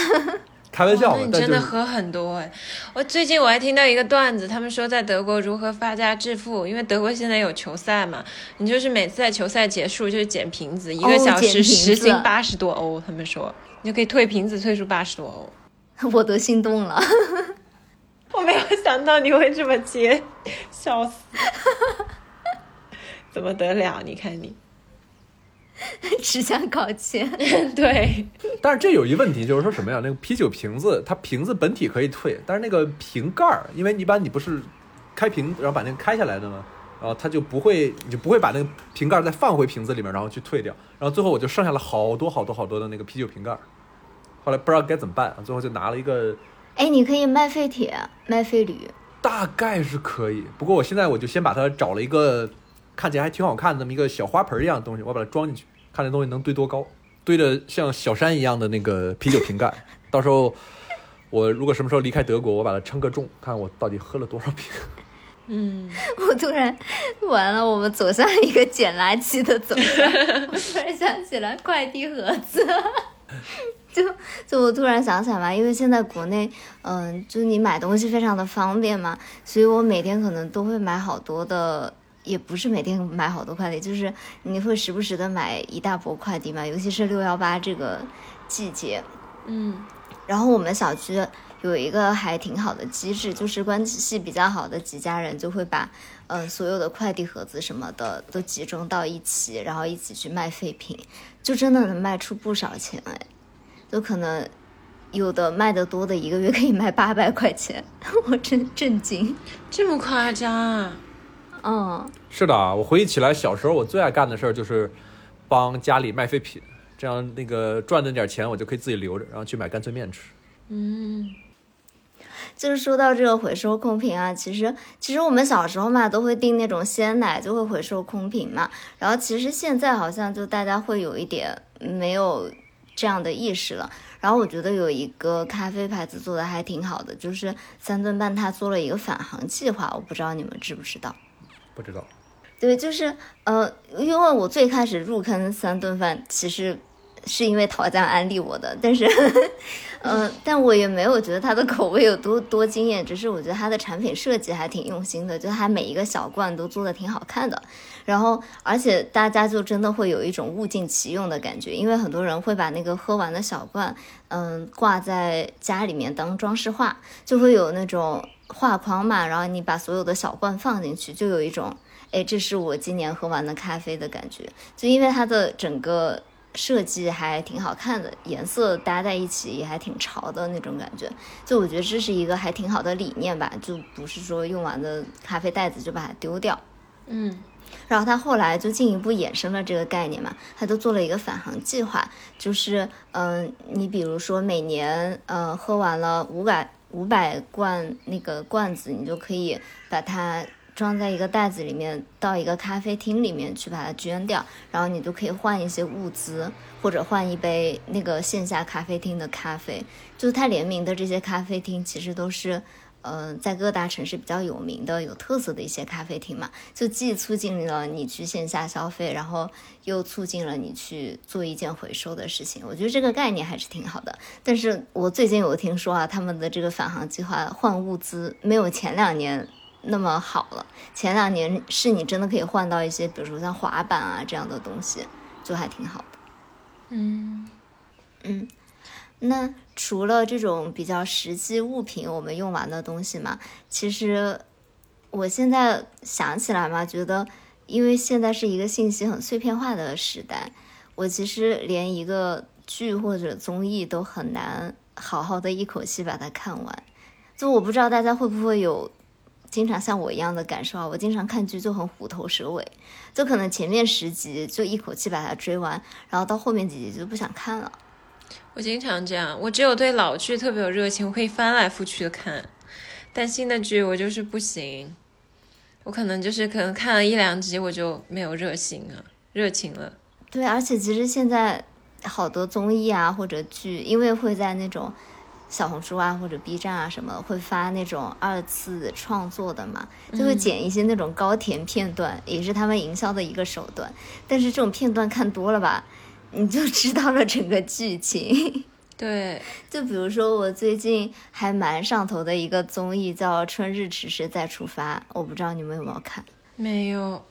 开玩笑那，你真的喝很多哎！我最近我还听到一个段子，他们说在德国如何发家致富，因为德国现在有球赛嘛，你就是每次在球赛结束就是捡瓶子，一个小时时子薪八十多欧，他们说你就可以退瓶子，退出八十多欧。我都心动了。我没有想到你会这么接，笑死！怎么得了？你看你，只想搞钱。对，但是这有一问题，就是说什么呀？那个啤酒瓶子，它瓶子本体可以退，但是那个瓶盖儿，因为一般你不是开瓶，然后把那个开下来的吗？然后它就不会，你就不会把那个瓶盖儿再放回瓶子里面，然后去退掉。然后最后我就剩下了好多好多好多的那个啤酒瓶盖儿，后来不知道该怎么办，最后就拿了一个，哎，你可以卖废铁，卖废铝。大概是可以。不过我现在我就先把它找了一个看起来还挺好看的那么一个小花盆一样的东西，我把它装进去，看这东西能堆多高，堆的像小山一样的那个啤酒瓶盖。到时候我如果什么时候离开德国，我把它称个重，看我到底喝了多少瓶。嗯，我突然完了，我们走向一个捡垃圾的走向。我突然想起来快递盒子，就就我突然想起来嘛，因为现在国内，嗯，就你买东西非常的方便嘛，所以我每天可能都会买好多的。也不是每天买好多快递，就是你会时不时的买一大波快递嘛，尤其是六幺八这个季节，嗯，然后我们小区有一个还挺好的机制，就是关系比较好的几家人就会把，呃，所有的快递盒子什么的都集中到一起，然后一起去卖废品，就真的能卖出不少钱哎，就可能有的卖的多的一个月可以卖八百块钱，我真震惊。这么夸张啊？嗯，是的啊，我回忆起来，小时候我最爱干的事儿就是帮家里卖废品，这样那个赚的那点钱我就可以自己留着，然后去买干脆面吃。嗯，就是说到这个回收空瓶啊，其实其实我们小时候嘛都会订那种鲜奶，就会回收空瓶嘛。然后其实现在好像就大家会有一点没有这样的意识了。然后我觉得有一个咖啡牌子做的还挺好的，就是三顿半他做了一个返航计划，我不知道你们知不知道。不知道，对，就是呃，因为我最开始入坑三顿饭，其实是因为陶酱安利我的，但是，呃，但我也没有觉得它的口味有多多惊艳，只是我觉得它的产品设计还挺用心的，就它每一个小罐都做的挺好看的，然后而且大家就真的会有一种物尽其用的感觉，因为很多人会把那个喝完的小罐，嗯，挂在家里面当装饰画，就会有那种。画框嘛，然后你把所有的小罐放进去，就有一种，哎，这是我今年喝完的咖啡的感觉。就因为它的整个设计还挺好看的，颜色搭在一起也还挺潮的那种感觉。就我觉得这是一个还挺好的理念吧，就不是说用完的咖啡袋子就把它丢掉。嗯，然后他后来就进一步衍生了这个概念嘛，他就做了一个返航计划，就是嗯、呃，你比如说每年呃喝完了五百五百罐那个罐子，你就可以把它装在一个袋子里面，到一个咖啡厅里面去把它捐掉，然后你就可以换一些物资，或者换一杯那个线下咖啡厅的咖啡。就是它联名的这些咖啡厅，其实都是。呃，在各大城市比较有名的、有特色的一些咖啡厅嘛，就既促进了你去线下消费，然后又促进了你去做一件回收的事情。我觉得这个概念还是挺好的。但是我最近有听说啊，他们的这个返航计划换物资没有前两年那么好了。前两年是你真的可以换到一些，比如说像滑板啊这样的东西，就还挺好的。嗯嗯。那除了这种比较实际物品，我们用完的东西嘛，其实我现在想起来嘛，觉得因为现在是一个信息很碎片化的时代，我其实连一个剧或者综艺都很难好好的一口气把它看完。就我不知道大家会不会有经常像我一样的感受啊？我经常看剧就很虎头蛇尾，就可能前面十集就一口气把它追完，然后到后面几集就不想看了。我经常这样，我只有对老剧特别有热情，我可以翻来覆去的看，但新的剧我就是不行，我可能就是可能看了一两集我就没有热情了，热情了。对，而且其实现在好多综艺啊或者剧，因为会在那种小红书啊或者 B 站啊什么会发那种二次创作的嘛，就会剪一些那种高甜片段，也是他们营销的一个手段。但是这种片段看多了吧？你就知道了整个剧情，对，就比如说我最近还蛮上头的一个综艺叫《春日迟迟再出发》，我不知道你们有没有看？没有，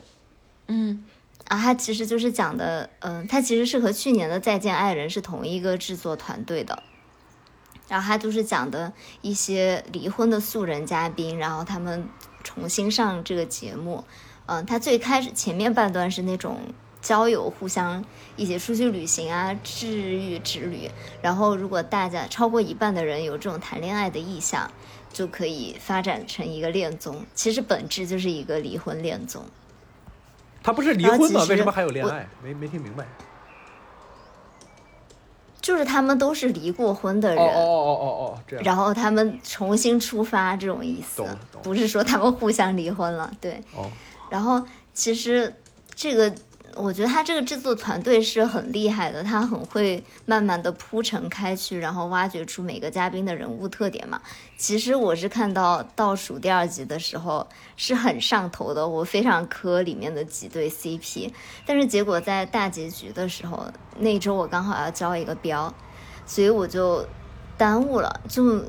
嗯，啊，它其实就是讲的，嗯，它其实是和去年的《再见爱人》是同一个制作团队的，然后它就是讲的一些离婚的素人嘉宾，然后他们重新上这个节目，嗯，它最开始前面半段是那种。交友，互相一起出去旅行啊，治愈之旅。然后，如果大家超过一半的人有这种谈恋爱的意向，就可以发展成一个恋综。其实本质就是一个离婚恋综。他不是离婚吗？为什么还有恋爱？没没听明白。就是他们都是离过婚的人。哦哦哦哦哦，这样。然后他们重新出发，这种意思。不是说他们互相离婚了，对。哦。然后，其实这个。我觉得他这个制作团队是很厉害的，他很会慢慢的铺陈开去，然后挖掘出每个嘉宾的人物特点嘛。其实我是看到倒数第二集的时候是很上头的，我非常磕里面的几对 CP，但是结果在大结局的时候，那周我刚好要交一个标，所以我就耽误了，就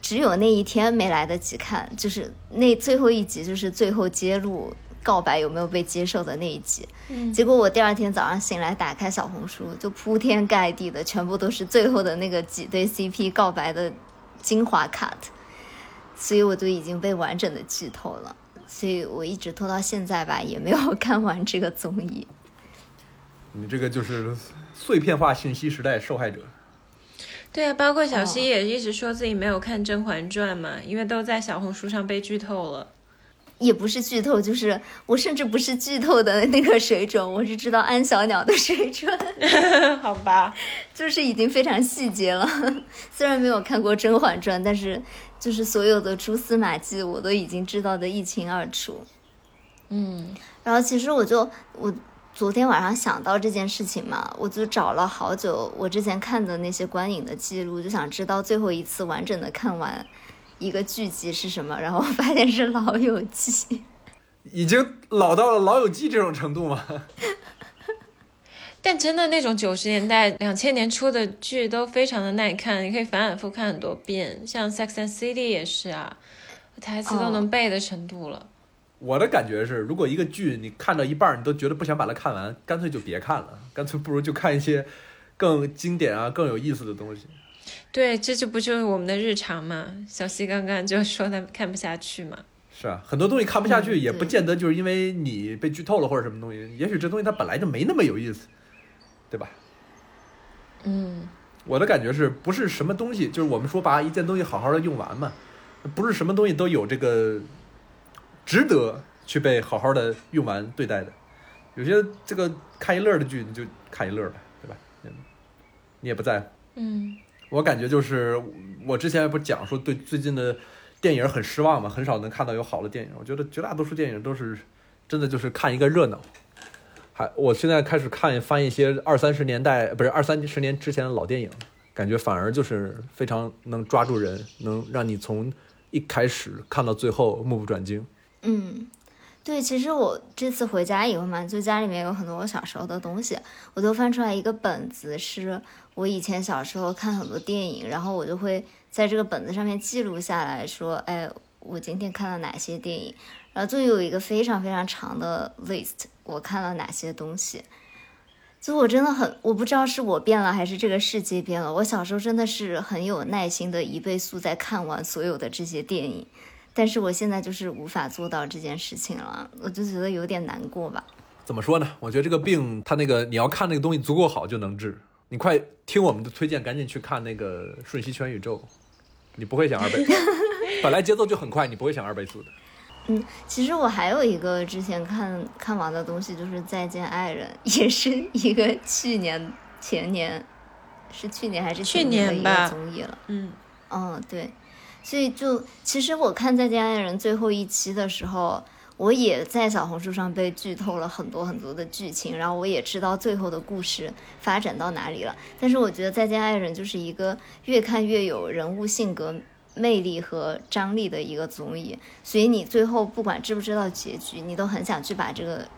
只有那一天没来得及看，就是那最后一集就是最后揭露。告白有没有被接受的那一集，嗯结果我第二天早上醒来，打开小红书，就铺天盖地的全部都是最后的那个几对 CP 告白的精华 cut，所以我就已经被完整的剧透了，所以我一直拖到现在吧，也没有看完这个综艺。你这个就是碎片化信息时代受害者。对啊，包括小溪也一直说自己没有看《甄嬛传》嘛，因为都在小红书上被剧透了。也不是剧透，就是我甚至不是剧透的那个水准，我是知道安小鸟的水准。好吧，就是已经非常细节了。虽然没有看过《甄嬛传》，但是就是所有的蛛丝马迹我都已经知道的一清二楚。嗯，然后其实我就我昨天晚上想到这件事情嘛，我就找了好久我之前看的那些观影的记录，就想知道最后一次完整的看完。一个剧集是什么？然后发现是《老友记》，已经老到了《老友记》这种程度吗？但真的那种九十年代、两千年初的剧都非常的耐看，你可以反反复看很多遍。像《Sex and City》也是啊，台词都能背的程度了。我的感觉是，如果一个剧你看到一半，你都觉得不想把它看完，干脆就别看了，干脆不如就看一些更经典啊、更有意思的东西。对，这就不就是我们的日常嘛？小西刚刚就说他看不下去嘛。是啊，很多东西看不下去，也不见得就是因为你被剧透了或者什么东西，也许这东西它本来就没那么有意思，对吧？嗯，我的感觉是不是什么东西，就是我们说把一件东西好好的用完嘛，不是什么东西都有这个值得去被好好的用完对待的。有些这个看一乐的剧，你就看一乐呗，对吧？你也不在乎。嗯。我感觉就是我之前不是讲说对最近的电影很失望嘛，很少能看到有好的电影。我觉得绝大多数电影都是真的就是看一个热闹。还我现在开始看翻一些二三十年代不是二三十年之前的老电影，感觉反而就是非常能抓住人，能让你从一开始看到最后目不转睛。嗯，对，其实我这次回家以后嘛，就家里面有很多我小时候的东西，我都翻出来一个本子，是我以前小时候看很多电影，然后我就会在这个本子上面记录下来说，哎，我今天看了哪些电影，然后就有一个非常非常长的 list，我看了哪些东西。就我真的很，我不知道是我变了还是这个世界变了。我小时候真的是很有耐心的一倍速在看完所有的这些电影，但是我现在就是无法做到这件事情了，我就觉得有点难过吧。怎么说呢？我觉得这个病，它那个你要看那个东西足够好就能治。你快听我们的推荐，赶紧去看那个《瞬息全宇宙》，你不会想二倍，本来节奏就很快，你不会想二倍速的。嗯，其实我还有一个之前看看完的东西，就是《再见爱人》，也是一个去年前年，是去年还是去年的一个综艺了。嗯，嗯，对，所以就其实我看《再见爱人》最后一期的时候，我也在小红书上被剧透了很多很多的剧情，然后我也知道最后的故事发展到哪里了。但是我觉得《再见爱人》就是一个越看越有人物性格魅力和张力的一个综艺，所以你最后不管知不知道结局，你都很想去把这个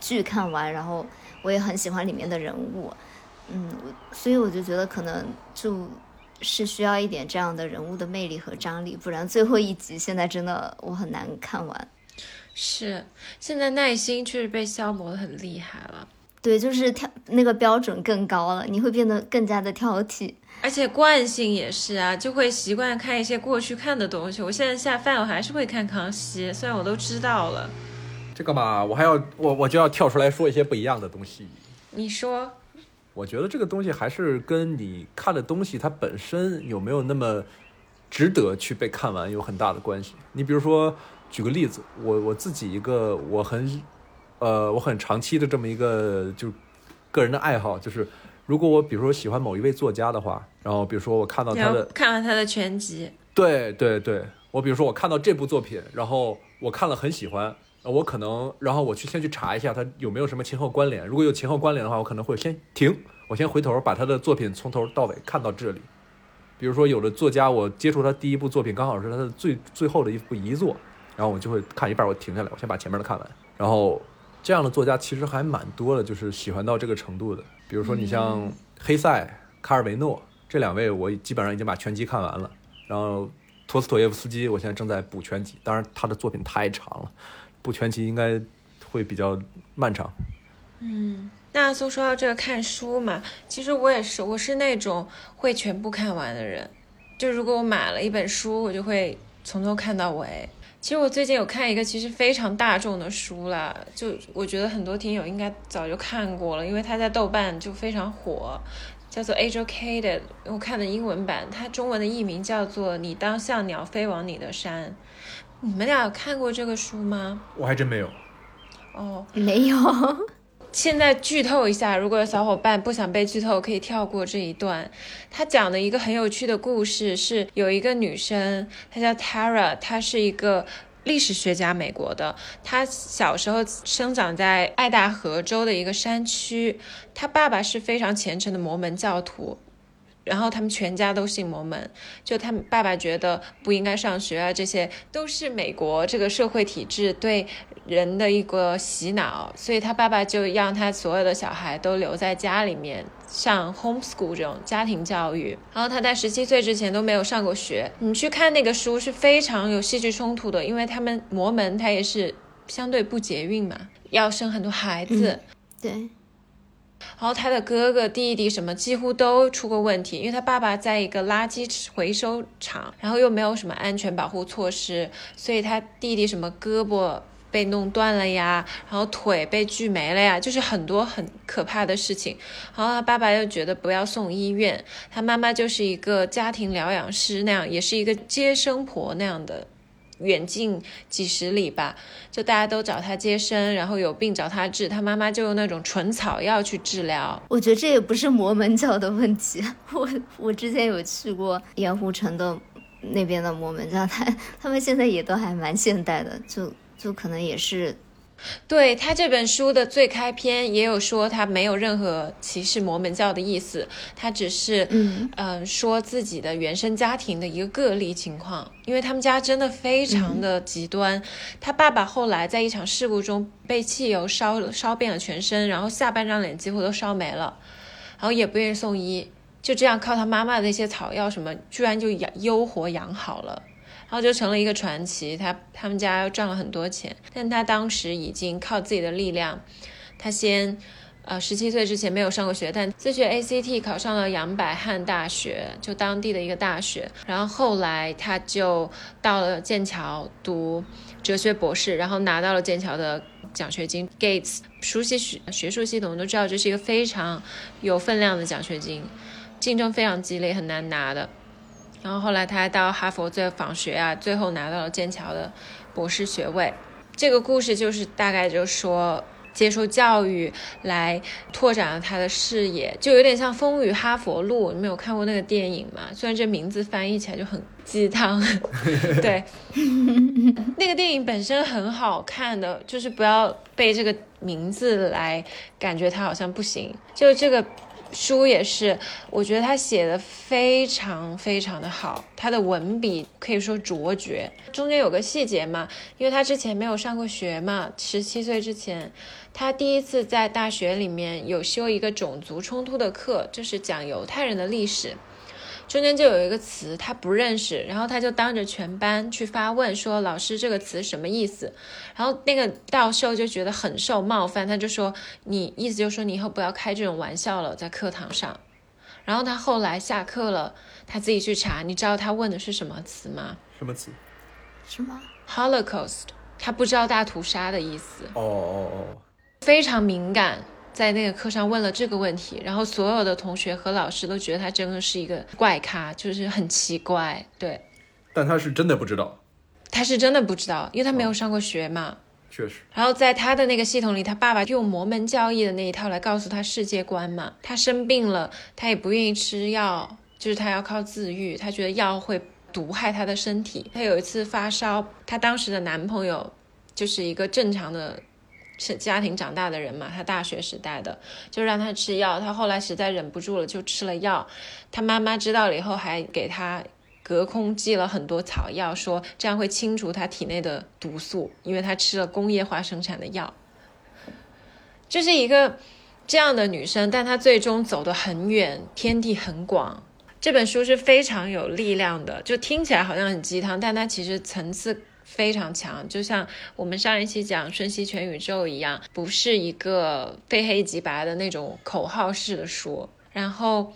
剧看完。然后我也很喜欢里面的人物，嗯，所以我就觉得可能就是需要一点这样的人物的魅力和张力，不然最后一集现在真的我很难看完。是，现在耐心确实被消磨的很厉害了，对，就是挑那个标准更高了，你会变得更加的挑剔。而且惯性也是啊，就会习惯看一些过去看的东西。我现在下饭我还是会看康熙，虽然我都知道了。这个嘛，我还要我我就要跳出来说一些不一样的东西。你说，我觉得这个东西还是跟你看的东西它本身有没有那么值得去被看完有很大的关系。你比如说，举个例子，我我自己一个我很呃我很长期的这么一个就个人的爱好，就是如果我比如说喜欢某一位作家的话，然后比如说我看到他的看完他的全集，对对对，我比如说我看到这部作品，然后我看了很喜欢，呃我可能然后我去先去查一下他有没有什么前后关联，如果有前后关联的话，我可能会先停，我先回头把他的作品从头到尾看到这里。比如说有的作家，我接触他第一部作品刚好是他的最最后的一部遗作，然后我就会看一半，我停下来，我先把前面的看完。然后这样的作家其实还蛮多的，就是喜欢到这个程度的。比如说你像黑塞、卡尔维诺这两位，我基本上已经把全集看完了。然后托斯妥耶夫斯基，我现在正在补全集，当然他的作品太长了，不全集应该会比较漫长。嗯，那就说到这个看书嘛，其实我也是，我是那种会全部看完的人。就如果我买了一本书，我就会从头看到尾。其实我最近有看一个其实非常大众的书啦，就我觉得很多听友应该早就看过了，因为它在豆瓣就非常火，叫做《Educated》，我看的英文版，它中文的译名叫做《你当像鸟飞往你的山》。你们俩有看过这个书吗？我还真没有。哦，没有，现在剧透一下，如果有小伙伴不想被剧透，可以跳过这一段。他讲的一个很有趣的故事是，有一个女生，她叫 Tara，她是一个历史学家，美国的。她小时候生长在爱达荷州的一个山区，她爸爸是非常虔诚的摩门教徒。然后他们全家都信摩门，就他们爸爸觉得不应该上学啊，这些都是美国这个社会体制对人的一个洗脑，所以他爸爸就让他所有的小孩都留在家里面上 homeschool 这种家庭教育。然后他在十七岁之前都没有上过学。你去看那个书是非常有戏剧冲突的，因为他们摩门他也是相对不节运嘛，要生很多孩子。对，然后他的哥哥、弟弟什么几乎都出过问题，因为他爸爸在一个垃圾回收厂，然后又没有什么安全保护措施，所以他弟弟什么胳膊被弄断了呀，然后腿被锯没了呀，就是很多很可怕的事情。然后他爸爸又觉得不要送医院，他妈妈就是一个家庭疗养师那样，也是一个接生婆那样的远近几十里吧，就大家都找他接生，然后有病找他治，他妈妈就用那种纯草药去治疗。我觉得这也不是摩门教的问题，我我之前有去过盐湖城的那边的摩门教，他他们现在也都还蛮现代的，就就可能也是。对他这本书的最开篇也有说，他没有任何歧视摩门教的意思，他只是嗯嗯、说自己的原生家庭的一个个例情况，因为他们家真的非常的极端。他爸爸后来在一场事故中被汽油烧烧遍了全身，然后下半张脸几乎都烧没了，然后也不愿意送医，就这样靠他妈妈的那些草药什么，居然就养优活养好了。然后就成了一个传奇，他他们家又赚了很多钱，但他当时已经靠自己的力量，他先，呃，十七岁之前没有上过学，但自学 ACT 考上了杨百翰大学，就当地的一个大学。然后后来他就到了剑桥读哲学博士，然后拿到了剑桥的奖学金。Gates 熟悉学学术系统都知道，这是一个非常有分量的奖学金，竞争非常激烈，很难拿的。然后后来他到哈佛最访学啊，最后拿到了剑桥的博士学位。这个故事就是大概就说接受教育来拓展了他的视野，就有点像《风雨哈佛路》，你没有看过那个电影吗？虽然这名字翻译起来就很鸡汤，对，那个电影本身很好看的，就是不要被这个名字来感觉它好像不行，就这个。书也是，我觉得他写的非常非常的好，他的文笔可以说卓绝。中间有个细节嘛，因为他之前没有上过学嘛，十七岁之前，他第一次在大学里面有修一个种族冲突的课，就是讲犹太人的历史。中间就有一个词他不认识，然后他就当着全班去发问，说：“老师，这个词什么意思？”然后那个教授就觉得很受冒犯，他就说：“你意思就是说你以后不要开这种玩笑了，在课堂上。”然后他后来下课了，他自己去查，你知道他问的是什么词吗什么词？什么？？Holocaust，他不知道大屠杀的意思，哦哦哦，非常敏感。在那个课上问了这个问题，然后所有的同学和老师都觉得他真的是一个怪咖，就是很奇怪。对，但他是真的不知道，他是真的不知道，因为他没有上过学嘛。确实。然后在他的那个系统里，他爸爸用摩门教义的那一套来告诉他世界观嘛。他生病了，他也不愿意吃药，就是他要靠自愈，他觉得药会毒害他的身体。他有一次发烧，他当时的男朋友就是一个正常的。是家庭长大的人嘛，他大学时代的就让他吃药，他后来实在忍不住了，就吃了药。他妈妈知道了以后，还给他隔空寄了很多草药，说这样会清除他体内的毒素，因为他吃了工业化生产的药。这是一个这样的女生，但她最终走得很远，天地很广。这本书是非常有力量的，就听起来好像很鸡汤，但它其实层次非常强，就像我们上一期讲瞬息全宇宙一样，不是一个非黑即白的那种口号式的书。然后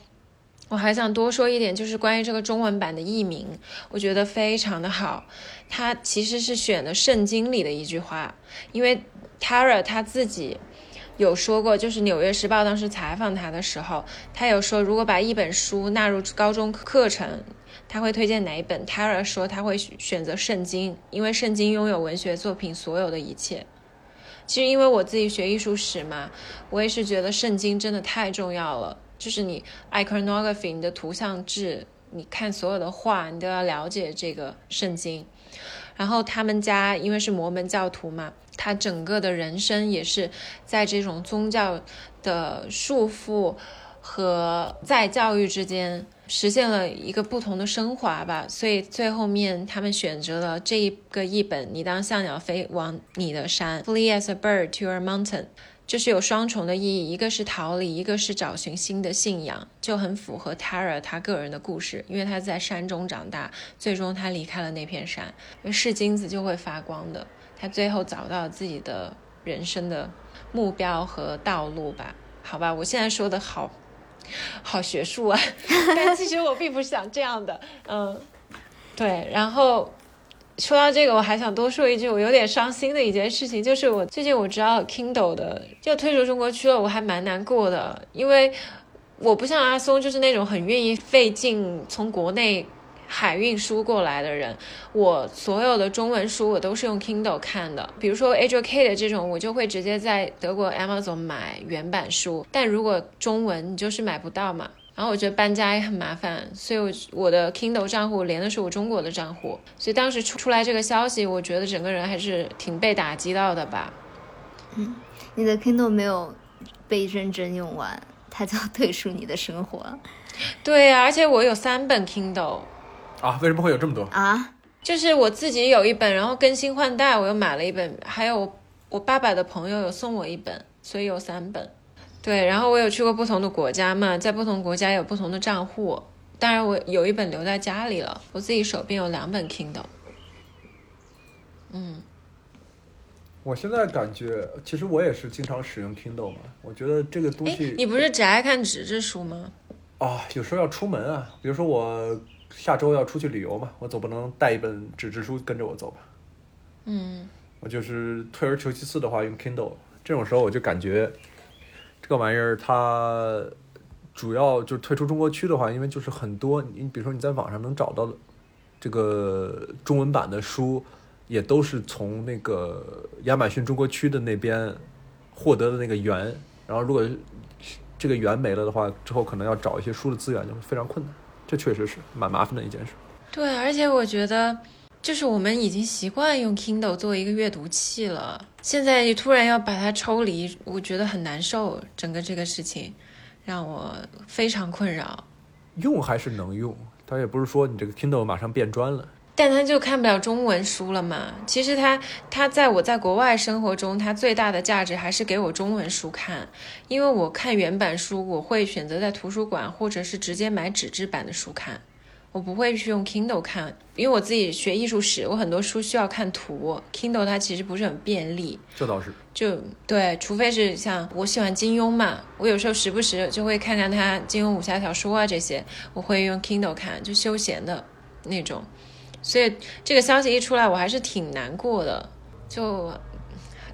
我还想多说一点，就是关于这个中文版的译名，我觉得非常的好。它其实是选了圣经里的一句话，因为 Tara 他自己有说过，就是《纽约时报》当时采访他的时候，他有说，如果把一本书纳入高中课程，他会推荐哪一本？Tara 说他会选择圣经，因为圣经拥有文学作品所有的一切。其实因为我自己学艺术史嘛，我也是觉得圣经真的太重要了。就是你 iconography，你的图像志，你看所有的画，你都要了解这个圣经。然后他们家因为是摩门教徒嘛，他整个的人生也是在这种宗教的束缚和在教育之间实现了一个不同的升华吧。所以最后面他们选择了这一个译本：你当像鸟飞往你的山，Flee as a bird to your mountain。就是有双重的意义，一个是逃离，一个是找寻新的信仰，就很符合 Tara 他个人的故事，因为他在山中长大，最终他离开了那片山，因为是金子就会发光的，他最后找到自己的人生的目标和道路吧。好吧，我现在说的好好学术啊，但其实我并不是想这样的，嗯，对，然后。说到这个，我还想多说一句，我有点伤心的一件事情，就是我最近我知道 Kindle 的就退出中国区了，我还蛮难过的，因为我不像阿松，就是那种很愿意费劲从国内海运书过来的人，我所有的中文书我都是用 Kindle 看的。比如说 H K 的这种，我就会直接在德国 Amazon 买原版书。但如果中文你就是买不到嘛。然后我觉得搬家也很麻烦，所以我我的 Kindle 账户连的是我中国的账户。所以当时出出来这个消息，我觉得整个人还是挺被打击到的吧。嗯，你的 Kindle 没有被认真用完，它就要 退出你的生活。对呀，而且我有三本 Kindle。啊？为什么会有这么多啊？就是我自己有一本，然后更新换代，我又买了一本，还有我爸爸的朋友有送我一本，所以有三本。对，然后我有去过不同的国家嘛，在不同国家有不同的账户。当然，我有一本留在家里了，我自己手边有两本 Kindle。嗯，我现在感觉，其实我也是经常使用 Kindle 嘛。我觉得这个东西，你不是只爱看纸质书吗？啊，有时候要出门啊，比如说我。下周要出去旅游嘛，我总不能带一本纸质书跟着我走吧？嗯，我就是退而求其次的话，用 Kindle。这种时候我就感觉这个玩意儿它主要就是退出中国区的话，因为就是很多你比如说你在网上能找到的这个中文版的书，也都是从那个亚马逊中国区的那边获得的那个源。然后如果这个源没了的话，之后可能要找一些书的资源就会非常困难。这确实是蛮麻烦的一件事。对，而且我觉得，就是我们已经习惯用 Kindle 作为一个阅读器了，现在你突然要把它抽离，我觉得很难受。整个这个事情让我非常困扰。用还是能用，它也不是说你这个 Kindle 马上变砖了。但他就看不了中文书了嘛？其实他他在我在国外生活中，他最大的价值还是给我中文书看，因为我看原版书，我会选择在图书馆或者是直接买纸质版的书看，我不会去用 Kindle 看，因为我自己学艺术史，我很多书需要看图，Kindle 它其实不是很便利。这倒是。就对，除非是像我喜欢金庸嘛，我有时候时不时就会看看他金庸武侠小说啊这些，我会用 Kindle 看，就休闲的那种。所以这个消息一出来，我还是挺难过的，就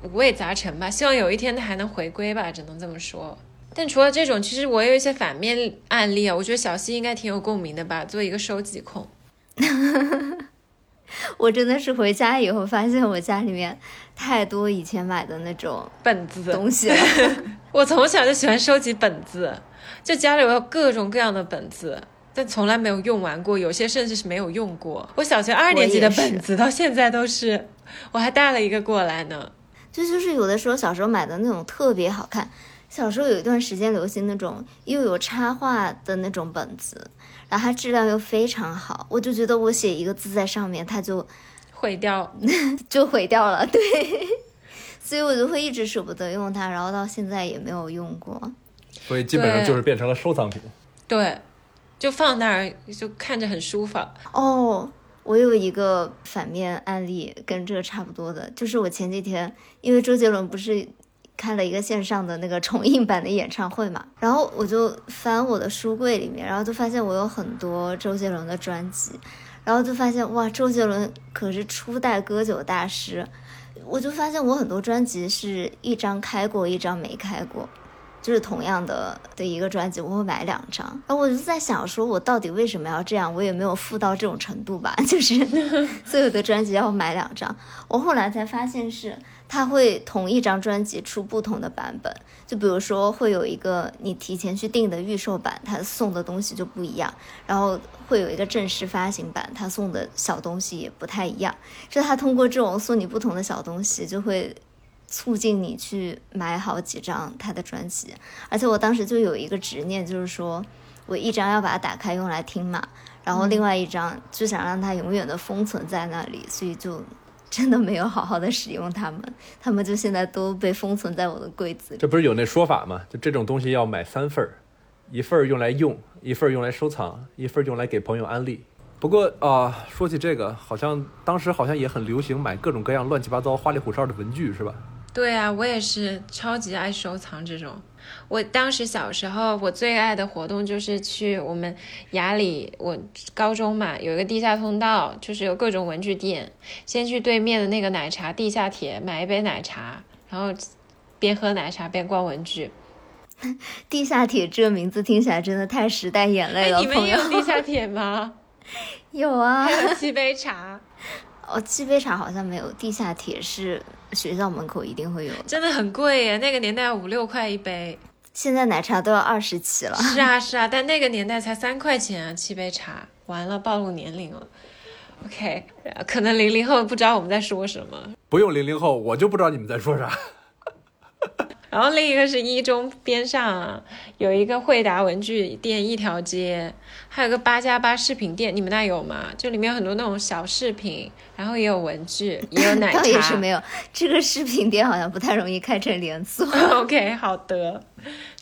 五味杂陈吧。希望有一天他还能回归吧，只能这么说。但除了这种，其实我也有一些反面案例啊。我觉得小溪应该挺有共鸣的吧，做一个收集控。我真的是回家以后发现我家里面太多以前买的那种本子东西了。我从小就喜欢收集本子，就家里有各种各样的本子。但从来没有用完过，有些甚至是没有用过。我小学二年级的本子到现在都是，我还带了一个过来呢。这就是有的时候小时候买的那种特别好看。小时候有一段时间流行那种又有插画的那种本子，然后它质量又非常好，我就觉得我写一个字在上面，它就毁掉，就毁掉了。对，所以我就会一直舍不得用它，然后到现在也没有用过。所以基本上就是变成了收藏品。对。就放那儿，就看着很舒服。哦，我有一个反面案例，跟这个差不多的，就是我前几天，因为周杰伦不是开了一个线上的那个重映版的演唱会嘛，然后我就翻我的书柜里面，然后就发现我有很多周杰伦的专辑，然后就发现哇，周杰伦可是初代歌酒大师，我就发现我很多专辑是一张开过，一张没开过。就是同样的的一个专辑，我会买两张。然后我就在想，说我到底为什么要这样？我也没有富到这种程度吧，就是 所有的专辑要买两张。我后来才发现是，他会同一张专辑出不同的版本。就比如说，会有一个你提前去订的预售版，他送的东西就不一样；然后会有一个正式发行版，他送的小东西也不太一样。就他通过这种送你不同的小东西，就会。促进你去买好几张他的专辑，而且我当时就有一个执念，就是说我一张要把它打开用来听嘛，然后另外一张就想让它永远的封存在那里，所以就真的没有好好的使用它们，它们就现在都被封存在我的柜子里。这不是有那说法吗？就这种东西要买三份儿，一份儿用来用，一份儿用来收藏，一份儿用来给朋友安利。不过啊，说起这个，好像当时好像也很流行买各种各样乱七八糟、花里胡哨的文具，是吧？对啊，我也是超级爱收藏这种。我当时小时候，我最爱的活动就是去我们雅里，我高中嘛有一个地下通道，就是有各种文具店。先去对面的那个奶茶地下铁买一杯奶茶，然后边喝奶茶边逛文具。地下铁这个名字听起来真的太时代眼泪了，你们有地下铁吗？有啊，还有七杯茶，哦，七杯茶好像没有，地下铁是学校门口一定会有。真的很贵耶，那个年代要五六块一杯。现在奶茶都要二十起了。是啊是啊，但那个年代才三块钱啊，七杯茶。完了，暴露年龄了。OK，可能零零后不知道我们在说什么。不用零零后，我就不知道你们在说啥。然后另一个是一中边上啊，有一个惠达文具店一条街，还有个八加八饰品店，你们那有吗？就里面有很多那种小饰品，然后也有文具，也有奶茶。倒也是没有，这个饰品店好像不太容易开成连锁。OK，好的，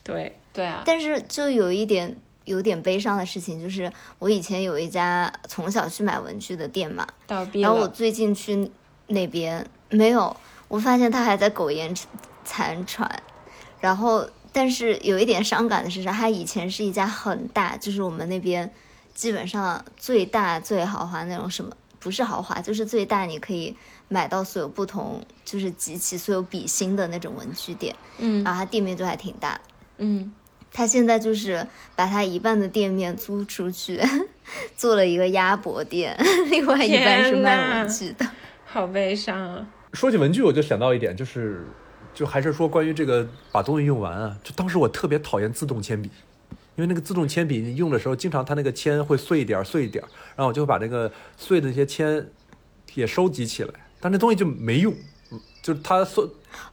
对对啊，但是就有一点有点悲伤的事情，就是我以前有一家从小去买文具的店嘛，倒闭然后我。最近去那边没有，我发现他还在苟延残喘。然后，但是有一点伤感的是啥？它以前是一家很大，就是我们那边基本上最大最豪华那种什么，不是豪华，就是最大，你可以买到所有不同，就是集齐所有笔芯的那种文具店。嗯然后它店面就还挺大。嗯，它现在就是把它一半的店面租出去，做了一个鸭脖店，另外一半是卖文具的。好悲伤啊。说起文具，我就想到一点，就是，就还是说关于这个把东西用完啊，就当时我特别讨厌自动铅笔，因为那个自动铅笔你用的时候，经常它那个铅会碎一点碎一点，然后我就会把那个碎的那些铅也收集起来，但那东西就没用，就是它碎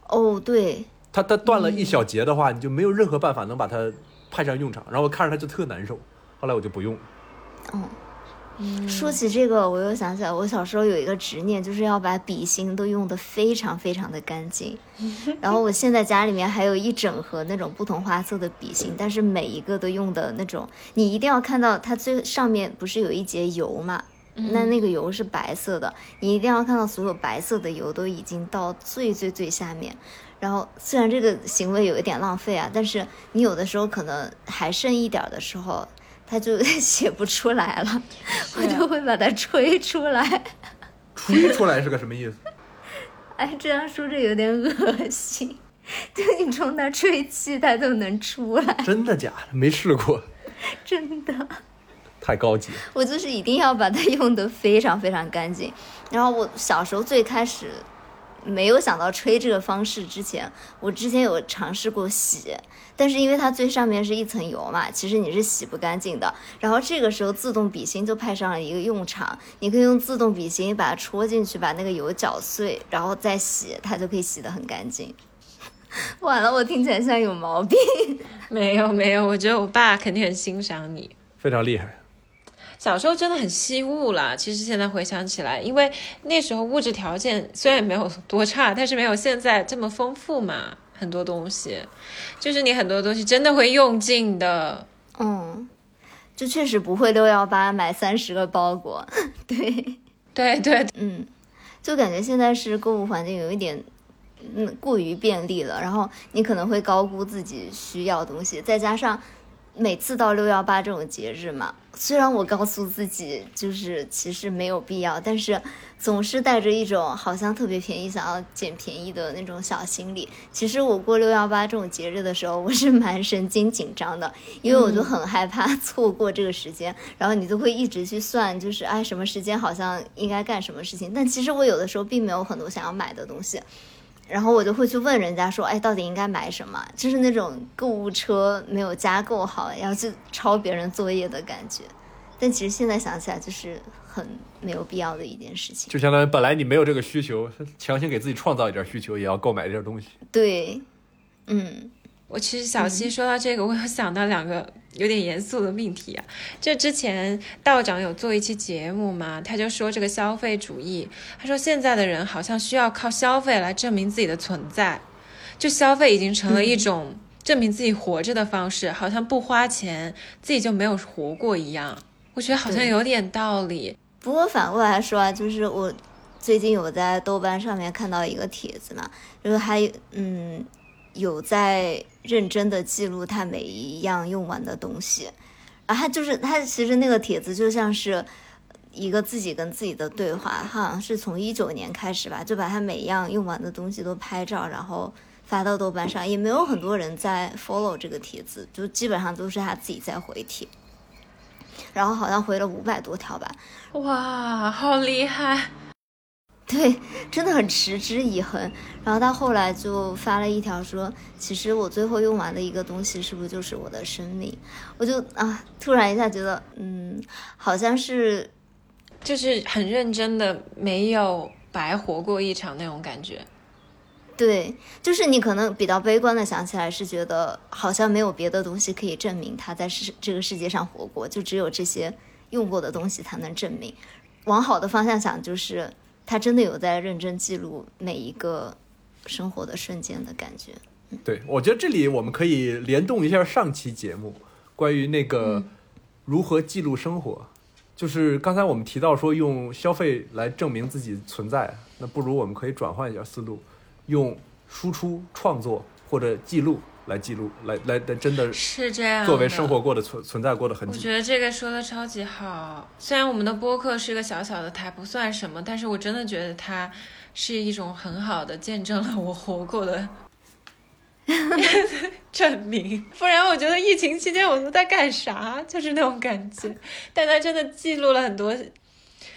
哦，对，它它断了一小节的话，你就没有任何办法能把它派上用场，然后我看着它就特难受，后来我就不用嗯。说起这个，我又想起来，我小时候有一个执念，就是要把笔芯都用得非常非常的干净。然后我现在家里面还有一整盒那种不同花色的笔芯，但是每一个都用的那种，你一定要看到它最上面不是有一节油嘛？那那个油是白色的，你一定要看到所有白色的油都已经到最最最下面。然后虽然这个行为有一点浪费啊，但是你有的时候可能还剩一点儿的时候，它就 写不出来了，我就会把它吹出来。吹出来是个什么意思？哎，这样说着有点恶心，就你冲它吹气，它都能出来，真的假的？没试过，真的。太高级。我就是一定要把它用得非常非常干净。然后我小时候最开始没有想到吹这个方式之前，我之前有尝试过洗，但是因为它最上面是一层油嘛，其实你是洗不干净的。然后这个时候自动笔芯就派上了一个用场，你可以用自动笔芯把它戳进去，把那个油搅碎，然后再洗，它就可以洗得很干净。完了，我听起来像有毛病。没有没有，我觉得我爸肯定很欣赏你。非常厉害。小时候真的很惜物啦。其实现在回想起来，因为那时候物质条件虽然没有多差，但是没有现在这么丰富嘛。很多东西，就是你很多东西真的会用尽的。嗯，就确实不会六幺八买三十个包裹，对。对对，嗯，就感觉现在是购物环境有一点，嗯，过于便利了。然后你可能会高估自己需要的东西，再加上每次到六幺八这种节日嘛，虽然我告诉自己就是其实没有必要，但是总是带着一种好像特别便宜，想要捡便宜的那种小心理。其实我过六幺八这种节日的时候，我是蛮神经紧张的，因为我就很害怕错过这个时间，然后你就会一直去算，就是哎什么时间好像应该干什么事情，但其实我有的时候并没有很多想要买的东西。然后我就会去问人家说，哎，到底应该买什么？就是那种购物车没有加购好，要去抄别人作业的感觉。但其实现在想起来，就是很没有必要的一件事情。就相当于本来你没有这个需求，强行给自己创造一点需求，也要购买这点东西。对，嗯，我其实小溪说到这个，我有想到两个有点严肃的命题啊。就之前道长有做一期节目嘛，他就说这个消费主义，他说现在的人好像需要靠消费来证明自己的存在，就消费已经成了一种证明自己活着的方式，好像不花钱自己就没有活过一样。我觉得好像有点道理。不过反过来说啊，就是我最近有在豆瓣上面看到一个帖子嘛，就是还嗯有在认真的记录他每一样用完的东西，啊，他就是他其实那个帖子就像是一个自己跟自己的对话，好像是从一九年开始吧，就把他每一样用完的东西都拍照，然后发到豆瓣上，也没有很多人在 follow 这个帖子，就基本上都是他自己在回帖。然后好像回了五百多条吧。哇，好厉害！对，真的很持之以恒。然后他后来就发了一条说：“其实我最后用完的一个东西，是不是就是我的生命？”我就啊，突然一下觉得，嗯，好像是，就是很认真的，没有白活过一场那种感觉。对，就是你可能比较悲观的想起来，是觉得好像没有别的东西可以证明他在世这个世界上活过，就只有这些用过的东西才能证明。往好的方向想，就是他真的有在认真记录每一个生活的瞬间的感觉。对，我觉得这里我们可以联动一下上期节目关于那个如何记录生活，就是刚才我们提到说用消费来证明自己存在，那不如我们可以转换一下思路。用输出创作或者记录来记录，来来的真的是这样，作为生活过的存存在过的痕迹。我觉得这个说的超级好。虽然我们的播客是一个小小的台，不算什么，但是我真的觉得它是一种很好的见证了我活过的 证明。不然我觉得疫情期间我都在干啥，就是那种感觉。但它真的记录了很多，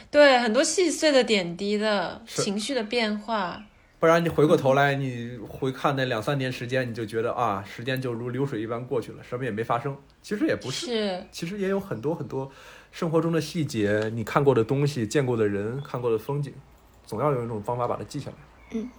对很多细碎的点滴的情绪的变化。不然你回过头来，你回看那两三年时间，你就觉得啊，时间就如流水一般过去了，什么也没发生。其实也不是，其实也有很多很多生活中的细节，你看过的东西，见过的人，看过的风景，总要用一种方法把它记下来。嗯。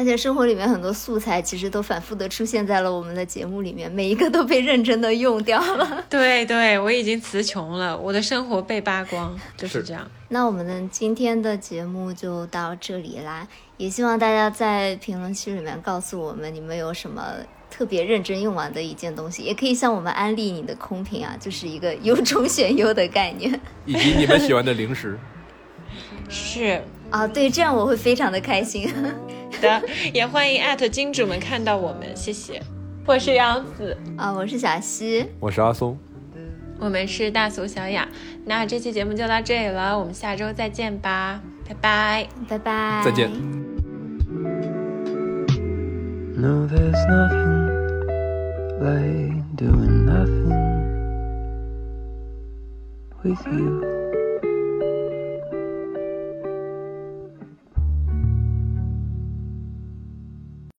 而且生活里面很多素材其实都反复的出现在了我们的节目里面，每一个都被认真的用掉了。对对，我已经词穷了，我的生活被扒光，就是这样。那我们的今天的节目就到这里啦，也希望大家在评论区里面告诉我们你们有什么特别认真用完的一件东西，也可以向我们安利你的空瓶啊，就是一个优中选优的概念，以及你们喜欢的零食。是啊，对，这样我会非常的开心。的，也欢迎艾特金主们看到我们，谢谢。我是杨子啊，我是小溪，我是阿松，我们是大俗小雅。那这期节目就到这里了，我们下周再见吧，拜拜，拜拜，再见。No, there's nothing like doing nothing with you.